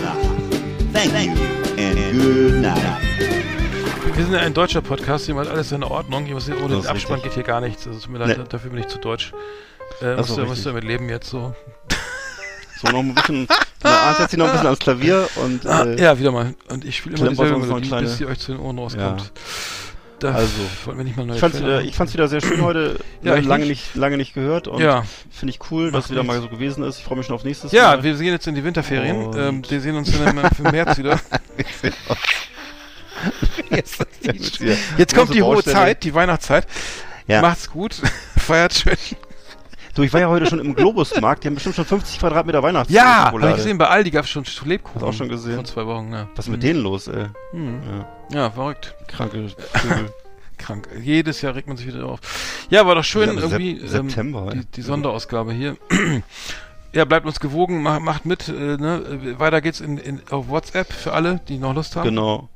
Thank you and good night. Wir sind ja ein deutscher Podcast, hier macht alles in Ordnung. Hier muss, ohne den Abspann richtig. geht hier gar nichts. Also tut mir leid, Nee. dafür bin ich zu deutsch. Äh, musst, ist du, musst du damit leben jetzt so. So noch ein bisschen, na, setzt sich noch ein bisschen ans Klavier und Ah, äh, ja, wieder mal. Und ich spiele immer dieselbe Melodie, kleine- bis sie euch zu den Ohren rauskommt. Ja. Da Also, wir nicht mal neue ich fand's, wieder, ich fand's wieder sehr schön heute. Ja, ich lange nicht. nicht, lange nicht gehört und Ja. finde ich cool, dass es wieder mal so gewesen ist. Ich freue mich schon auf nächstes Ja, Mal. wir gehen jetzt in die Winterferien. Und- Ähm, wir sehen uns dann im, März wieder. Jetzt, hier jetzt kommt die hohe. Zeit, die Weihnachtszeit. Ja. Macht's gut. Feiert schön. Du, ich war ja heute schon im Globusmarkt, die haben bestimmt schon 50 Quadratmeter Weihnachts Ja, habe ich gesehen. Bei Aldi gab's schon Lebkuchen. Auch schon gesehen? Vor zwei Wochen, ja. Was ist mit denen los, ey? Mhm. Ja, Ja, verrückt. kranke Vögel. Krank. Jedes Jahr regt man sich wieder auf. Ja, war doch schön Ja, irgendwie. Sep- September, ähm, die, die Sonderausgabe hier. ja, bleibt uns gewogen, macht, macht mit. Äh, ne? Weiter geht's in, in, auf WhatsApp für alle, die noch Lust haben. Genau.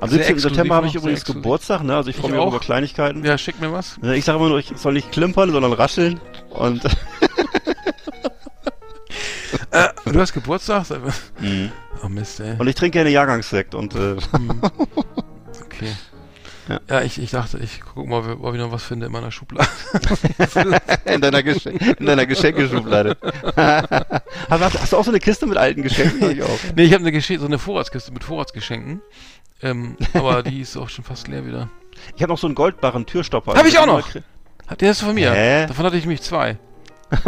Am Sehr 17. exklusiv September habe ich sehr übrigens exklusiv. Geburtstag, ne? Also ich freue Ich mich auch über Kleinigkeiten. Ja, schickt mir was. Ne, Ich sage immer nur, ich soll nicht klimpern, sondern rascheln. Und Äh, du hast Geburtstag? Mhm. Oh Mist, ey. Und ich trinke gerne Jahrgangssekt und äh, Okay. Ja. Ja, ich, ich dachte, ich guck mal, ob ich noch was finde in meiner Schublade. in deiner, Gesche in deiner Geschenkeschublade. hast, hast du auch so eine Kiste mit alten Geschenken? Ich auch. nee, ich habe eine Gesche so eine Vorratskiste mit Vorratsgeschenken. Ähm, aber die ist auch schon fast leer wieder. Ich habe noch so einen goldbaren Türstopper. Hab ich auch Also, noch. Hat- Der ist von mir. Hä? Davon hatte ich mich zwei.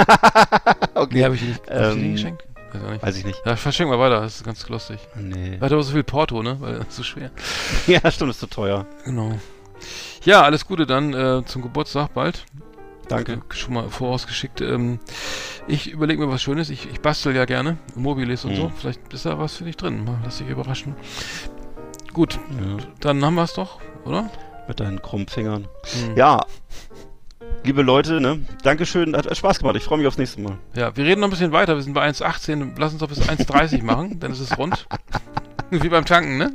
Okay. Nee, habe ich nicht. Hab ich die Ähm, geschenkt? Weiß auch nicht. Weiß ich nicht. Ja, verschenken wir weiter, das ist ganz lustig. Nee. Hat aber so viel Porto, ne? Weil das ist so schwer. Ja, stimmt, ist zu teuer. Genau. Ja, alles Gute dann äh, zum Geburtstag bald. Danke. Äh, Schon mal vorausgeschickt. Ähm, ich überlege mir was Schönes. Ich, ich bastel ja gerne. Mobiles und Mhm. so. Vielleicht ist da was für dich drin. Mal lass dich überraschen. Gut, Ja. dann haben wir es doch, oder? Mit deinen krummen Fingern. Hm. Ja. Liebe Leute, ne? Dankeschön. Hat, Spaß gemacht. Ich freue mich aufs nächste Mal. Ja, wir reden noch ein bisschen weiter. Wir sind bei 1,18. Lass uns doch bis 1,30 machen. Dann ist es rund. Wie beim Tanken, ne?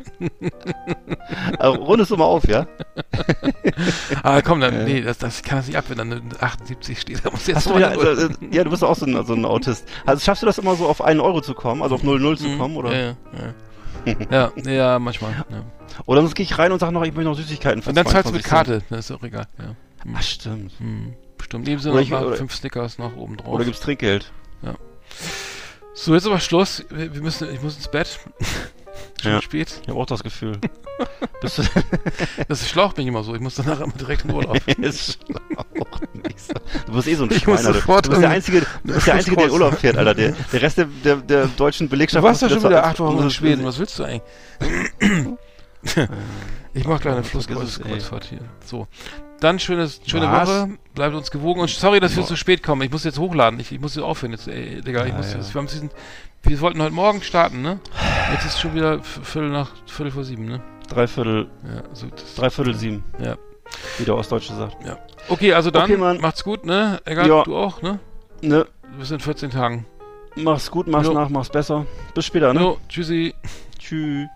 Also, rundest du mal auf, ja? Ah, komm, dann, Äh. nee, das, das kann das nicht ab, wenn dann eine 78 steht. Da muss jetzt Hast du eine also, äh, ja, du bist auch so ein, so ein Autist. Also schaffst du das immer so auf einen Euro zu kommen, also auf 0,0 zu Mhm. kommen, oder? Ja, ja. ja, ja manchmal. Ja. Oder sonst gehe ich rein und sage noch, ich möchte noch Süßigkeiten für Und dann zahlst du mit 22 Karte, das ist auch egal. Ja. Hm. Ach, stimmt. Hm. Bestimmt. Eben sind Oder noch ich- mal fünf Snickers noch oben drauf. Oder gibt's Trinkgeld? so, jetzt aber Schluss. Wir müssen, ich muss ins Bett. Schon Ja. spät. Ich habe auch das Gefühl. Bist du Das schlaucht mich immer so. Ich muss danach immer direkt in Urlaub. ist auch nicht so. Du bist eh so ein Ich Schwein, Alter. Du bist der in- Einzige, du bist der Einzige, der in Urlaub fährt, Alter. Der, der Rest der, der, der deutschen Du Belegschaft... warst ja schon wieder acht Wochen in Schweden. Was willst du eigentlich? ich mach gleich eine Flusskreuzfahrt hier. So. Dann schönes, schöne Was? Woche. Bleibt uns gewogen. Und sorry, dass wir zu spät kommen. Ich muss jetzt hochladen. Ich, ich muss jetzt aufhören jetzt, ey, Digga. Ich Ja, muss ja. jetzt, wir, haben diesen, wir wollten heute Morgen starten, ne? Jetzt ist schon wieder Viertel nach, Viertel vor sieben, ne? Dreiviertel, Ja, so, dreiviertel sieben. Ja. Wie der Ostdeutsche sagt. Okay, also dann, Okay, macht's gut, ne? Egal, Ja. du auch, ne? Ne, Bis in 14 Tagen. mach's gut, mach's Jo. nach, mach's besser. Bis später, ne? Jo, tschüssi. Tschüss.